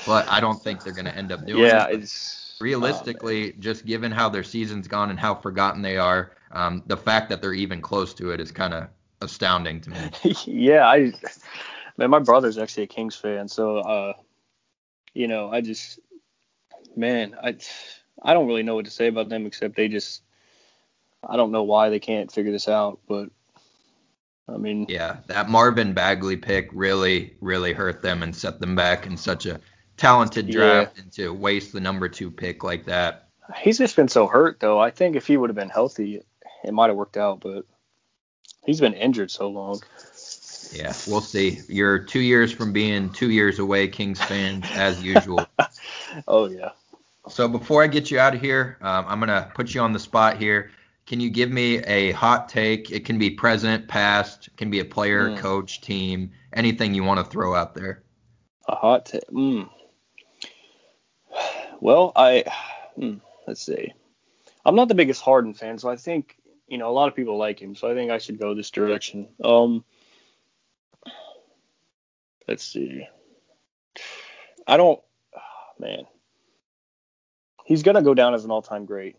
but I don't think they're going to end up doing Yeah, it. it's Realistically, just given how their season's gone and how forgotten they are, um, the fact that they're even close to it is kind of astounding to me. yeah, I man, my brother's actually a Kings fan, so uh, you know, I just man, I I don't really know what to say about them except they just I don't know why they can't figure this out, but I mean, Yeah, that Marvin Bagley pick really, really hurt them and set them back in such a talented Yeah. draft and to waste the number two pick like that. he's just been so hurt though. I think if he would have been healthy, it might have worked out, but he's been injured so long. Yeah, we'll see. You're two years from being two years away, Kings fans, as usual. Oh yeah. So before I get you out of here, um, I'm gonna put you on the spot here. Can you give me a hot take? It can be present, past, can be a player, Mm. coach, team, anything you want to throw out there. A hot take. Mm. Well, I hmm, let's see. I'm not the biggest Harden fan, so I think you know a lot of people like him, so I think I should go this direction. Um, let's see. I don't, man. He's gonna go down as an all-time great,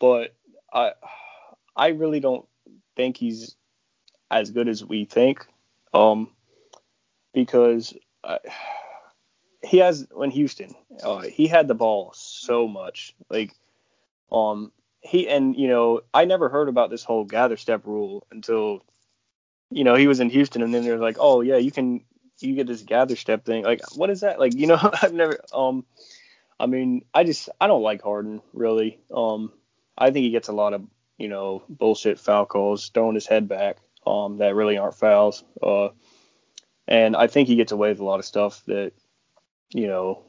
but I, I really don't think he's as good as we think. Um, because I, he has when Houston, uh, he had the ball so much. Like, um, he and you know, I never heard about this whole gather step rule until, you know, he was in Houston, and then they're like, oh yeah, you can you get this gather step thing. Like, what is that? Like, you know, I've never. Um, I mean, I just I don't like Harden really. Um, I think he gets a lot of you know bullshit foul calls, throwing his head back. Um, that really aren't fouls. Uh, and I think he gets away with a lot of stuff that you know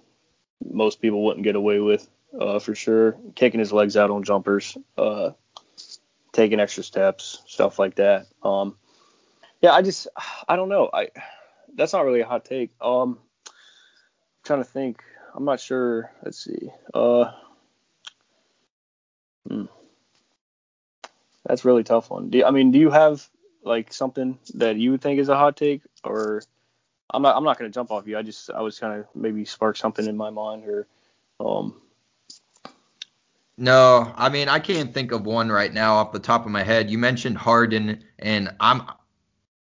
most people wouldn't get away with uh, for sure. Kicking his legs out on jumpers, uh, taking extra steps, stuff like that. Um, yeah, I just I don't know. I that's not really a hot take. Um, I'm trying to think. I'm not sure. Let's see. Uh, hmm. That's a really tough one. Do you, I mean, do you have like something that you would think is a hot take, or I'm not I'm not gonna jump off you. I just I was kind of maybe spark something in my mind, or um, No, I mean I can't think of one right now off the top of my head. You mentioned Harden, and I'm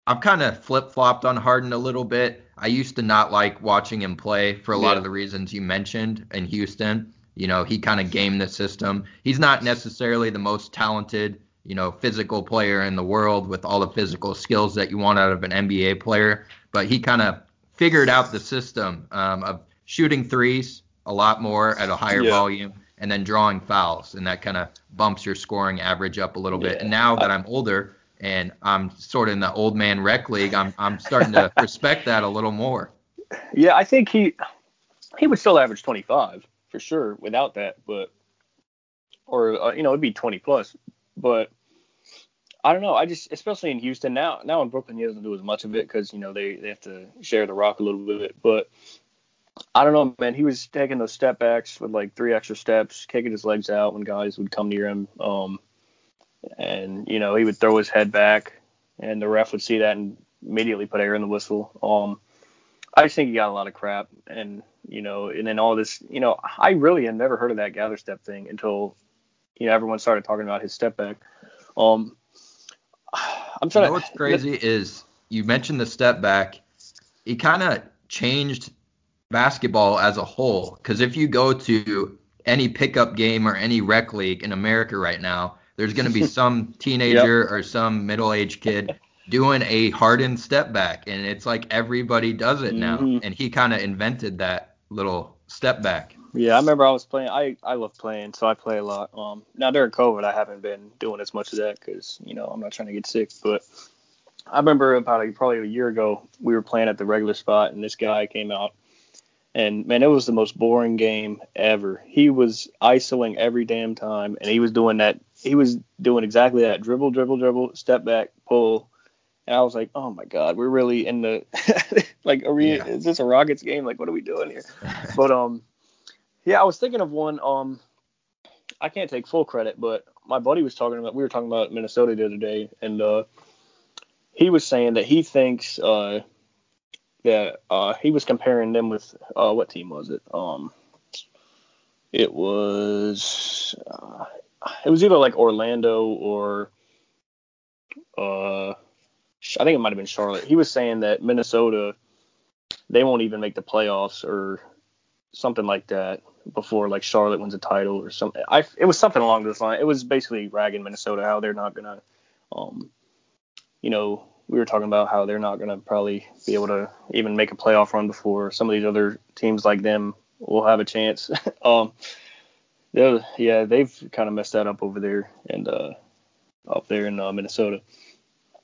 I've kind of flip flopped on Harden a little bit. I used to not like watching him play for a lot Yeah. of the reasons you mentioned in Houston. You know, he kind of gamed the system. He's not necessarily the most talented, you know, physical player in the world with all the physical skills that you want out of an NBA player, but he kind of figured out the system um, of shooting threes a lot more at a higher Yeah. volume and then drawing fouls, and that kind of bumps your scoring average up a little bit. Yeah. And now that I'm older and I'm sort of in the old man rec league, I'm I'm starting to respect that a little more. yeah, I think he he would still average 25 for sure without that, but or uh, you know it'd be 20 plus, but I don't know. I just especially in Houston now now in Brooklyn he doesn't do as much of it because you know they they have to share the rock a little bit, but I don't know, man. He was taking those step backs with like three extra steps, kicking his legs out when guys would come near him. Um, and you know he would throw his head back, and the ref would see that and immediately put air in the whistle. Um, I just think he got a lot of crap, and you know, and then all this, you know, I really had never heard of that gather step thing until you know everyone started talking about his step back. Um, I'm You trying know to. what's crazy is you mentioned the step back. He kind of changed basketball as a whole. Because if you go to any pickup game or any rec league in America right now, there's going to be some teenager or some middle-aged kid doing a hardened step back, and it's like everybody does it now. Mhm. And he kind of invented that little step back. Yeah, I remember I was playing. I I love playing, so I play a lot. Um, now during COVID, I haven't been doing as much of that because you know I'm not trying to get sick. But I remember about a, probably a year ago, we were playing at the regular spot, and this guy came out, And man, it was the most boring game ever. He was isoing every damn time, and he was doing that. He was doing exactly that: dribble, dribble, dribble, step back, pull. And I was like, oh my god, we're really in the like, are we? Yeah. Is this a Rockets game? Like, what are we doing here? but um, yeah, I was thinking of one. Um, I can't take full credit, but my buddy was talking about. We were talking about Minnesota the other day, and uh, he was saying that he thinks uh, that uh, he was comparing them with uh, what team was it? Um, it was uh, it was either like Orlando or uh, I think it might have been Charlotte. He was saying that Minnesota they won't even make the playoffs or something like that before like Charlotte wins a title or something. I it was something along those lines. It was basically ragging Minnesota how they're not gonna, um, you know, we were talking about how they're not gonna probably be able to even make a playoff run before some of these other teams like them will have a chance. um, yeah, they've kind of messed that up over there and uh, up there in uh, Minnesota.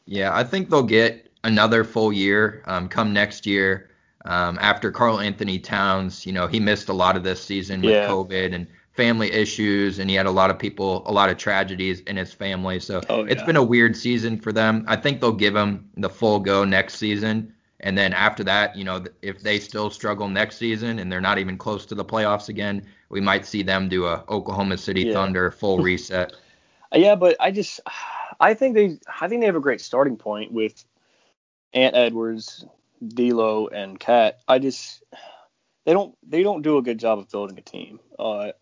Yeah, I think they'll get another full year um, come next year. Um, after Karl-Anthony Towns, you know, he missed a lot of this season with Yeah. COVID and family issues, and he had a lot of people, a lot of tragedies in his family. So Oh, it's yeah. been a weird season for them. I think they'll give him the full go next season. And then after that, you know, if they still struggle next season and they're not even close to the playoffs again, we might see them do a Oklahoma City Yeah. Thunder full reset. Yeah, but I just I think they I think they have a great starting point with Ant Edwards, D'Lo, and KAT. I just they don't they don't do a good job of building a team. Uh,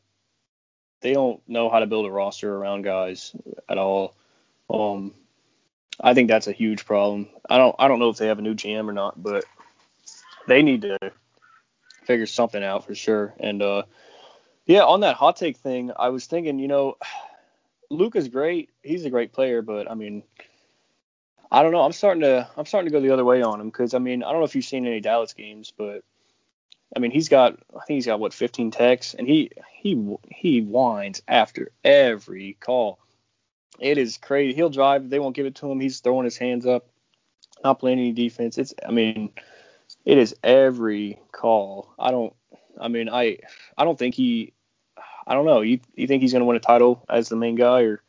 they don't know how to build a roster around guys at all. Um, I think that's a huge problem. I don't I don't know if they have a new GM or not, but they need to figure something out for sure. And uh, yeah, on that hot take thing, I was thinking, you know, Luka's great. He's a great player, but I mean, I don't know. I'm starting to I'm starting to go the other way on him because I mean I don't know if you've seen any Dallas games, but I mean he's got I think he's got what 15 techs and he he he whines after every call. It is crazy. He'll drive. They won't give it to him. He's throwing his hands up, not playing any defense. It's I mean, it is every call. I don't. I mean I I don't think he. I don't know. You you think he's going to win a title as the main guy or?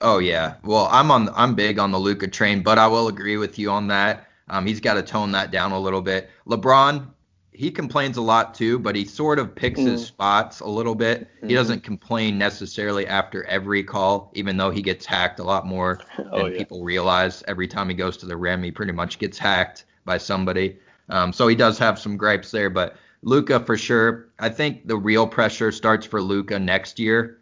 Oh yeah. Well, I'm on I'm big on the Luka train, but I will agree with you on that. Um, he's got to tone that down a little bit. LeBron, he complains a lot too, but he sort of picks his Mm. spots a little bit. He Mhm. doesn't complain necessarily after every call, even though he gets hacked a lot more than Oh yeah. people realize. Every time he goes to the rim, he pretty much gets hacked by somebody. Um, so he does have some gripes there, but Luka for sure. I think the real pressure starts for Luka next year.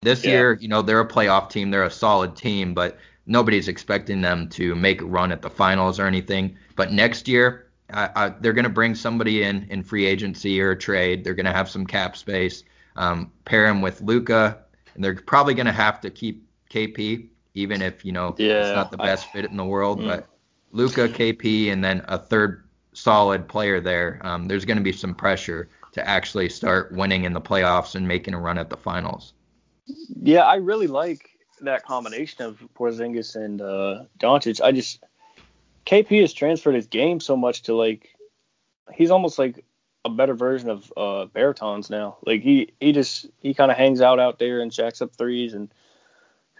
This Yeah. year, you know, they're a playoff team, they're a solid team, but nobody's expecting them to make a run at the finals or anything. But next year, I, I, they're going to bring somebody in in free agency or a trade. They're going to have some cap space. Um, pair him with Luka, and they're probably going to have to keep KP, even if you know it's not the I- best fit in the world. Mm. But Luka, KP, and then a third solid player there. Um, there's going to be some pressure to actually start winning in the playoffs and making a run at the finals. Yeah, I really like that combination of Porzingis and uh, Doncic. I just KP has transferred his game so much to like he's almost like a better version of uh, now. Like he he just he kind of hangs out out there and jacks up threes and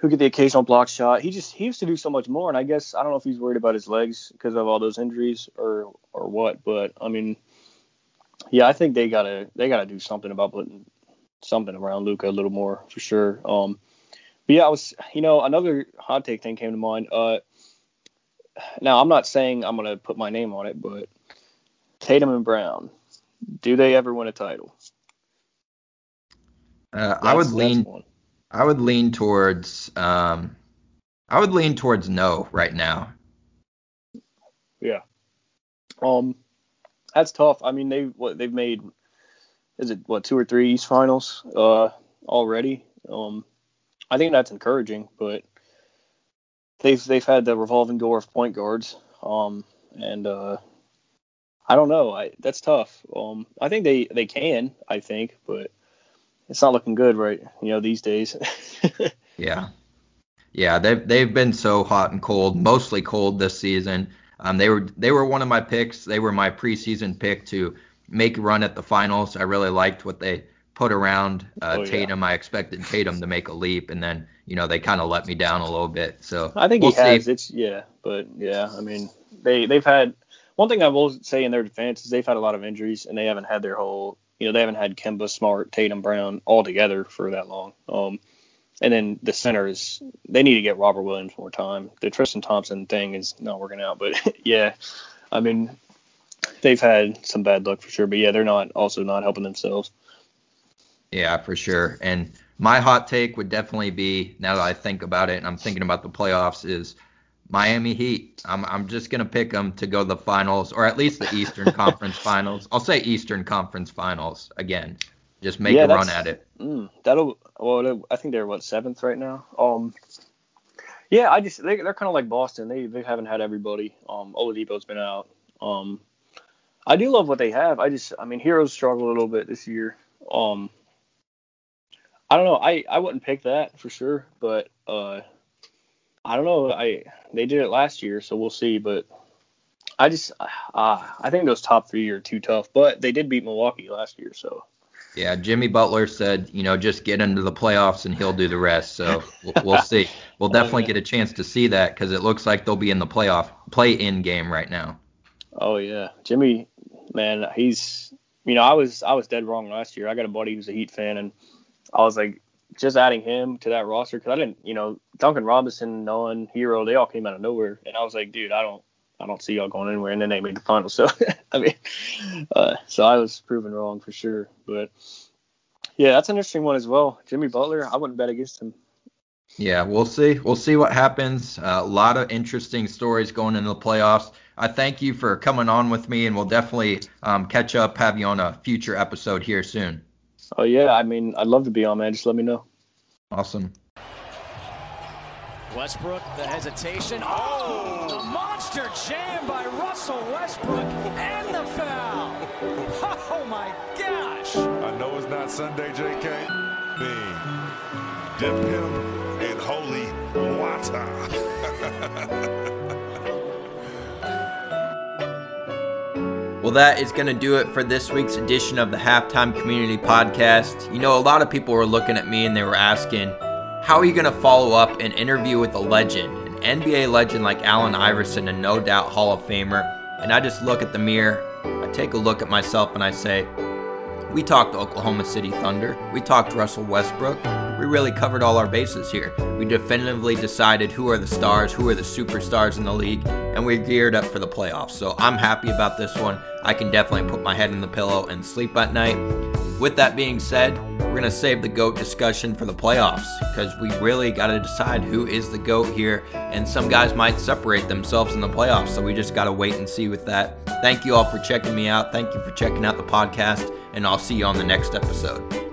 who get the occasional block shot. He just he used to do so much more. And I guess I don't know if he's worried about his legs because of all those injuries or or what. But I mean, yeah, I think they gotta they gotta do something about putting something around Luka a little more for sure. Um, but yeah, I was, you know, another hot take thing came to mind. Uh, now I'm not saying I'm gonna put my name on it, but Tatum and Brown, do they ever win a title? Uh, I would lean. one. I would lean towards. Um, I would lean towards no right now. Yeah. Um, that's tough. I mean, they what they've made is it what two or three East Finals uh already. Um, I think that's encouraging, but they've they've had the revolving door of point guards. Um, and uh, I don't know. I that's tough. Um, I think they they can. I think, but it's not looking good right. You know these days. Yeah, yeah. They've they've been so hot and cold, mostly cold this season. Um, they were they were one of my picks. They were my preseason pick to make a run at the finals. I really liked what they put around uh, Oh, yeah. Tatum. I expected Tatum to make a leap, and then you know they kind of let me down a little bit. So I think we'll he has. see. It's yeah, but yeah, I mean they they've had one thing I will say in their defense is they've had a lot of injuries and they haven't had their whole you know they haven't had Kemba Smart, Tatum Brown all together for that long. Um, and then the centers they need to get Robert Williams more time. The Tristan Thompson thing is not working out, but yeah, I mean they've had some bad luck for sure. But yeah, they're not also not helping themselves. Yeah, for sure. And my hot take would definitely be now that I think about it and I'm thinking about the playoffs is Miami Heat. I'm I'm just gonna pick them to go to the finals or at least the Eastern Conference Finals. I'll say Eastern Conference Finals again. Just make Yeah, a run at it. Mm, that'll well, I think they're what seventh right now. Um, yeah, I just they, they're kind of like Boston. They they haven't had everybody. Um, Oladipo's been out. Um, I do love what they have. I just I mean Herro's struggled a little bit this year. Um, I don't know. I I wouldn't pick that for sure, but uh, I don't know. I they did it last year, so we'll see. But I just uh, I think those top three are too tough. But they did beat Milwaukee last year, so. Yeah, Jimmy Butler said, you know, just get into the playoffs and he'll do the rest. So we'll, we'll see. We'll definitely get a chance to see that because it looks like they'll be in the playoff play-in game right now. Oh yeah, Jimmy, man, he's you know I was I was dead wrong last year. I got a buddy who's a Heat fan, and I was like just adding him to that roster because I didn't you know Duncan Robinson, Nunn, Herro, they all came out of nowhere, and I was like, dude, I don't I don't see y'all going anywhere, and then they made the finals. So I mean, uh, so I was proven wrong for sure, but. Yeah, that's an interesting one as well. Jimmy Butler, I wouldn't bet against him. Yeah, we'll see. We'll see what happens. Uh, a lot of interesting stories going into the playoffs. I thank you for coming on with me, and we'll definitely um, catch up, have you on a future episode here soon. Oh yeah, I mean, I'd love to be on, man. Just let me know. Awesome. Westbrook, the hesitation. Oh, the monster jam by Russell Westbrook and the foul. Oh my gosh. I know it's not Sunday, JK. Bean. Dip him in holy water. Well, that is going to do it for this week's edition of the Halftime Community Podcast. You know, a lot of people were looking at me and they were asking, how are you going to follow up an interview with a legend, an NBA legend like Allen Iverson, a no doubt Hall of Famer? And I just look at the mirror, I take a look at myself, and I say, we talked Oklahoma City Thunder. We talked Russell Westbrook. We really covered all our bases here. We definitively decided who are the stars, who are the superstars in the league, and we're geared up for the playoffs. So I'm happy about this one. I can definitely put my head in the pillow and sleep at night. With that being said, we're going to save the GOAT discussion for the playoffs because we really got to decide who is the GOAT here, and some guys might separate themselves in the playoffs. So we just got to wait and see with that. Thank you all for checking me out. Thank you for checking out the podcast, and I'll see you on the next episode.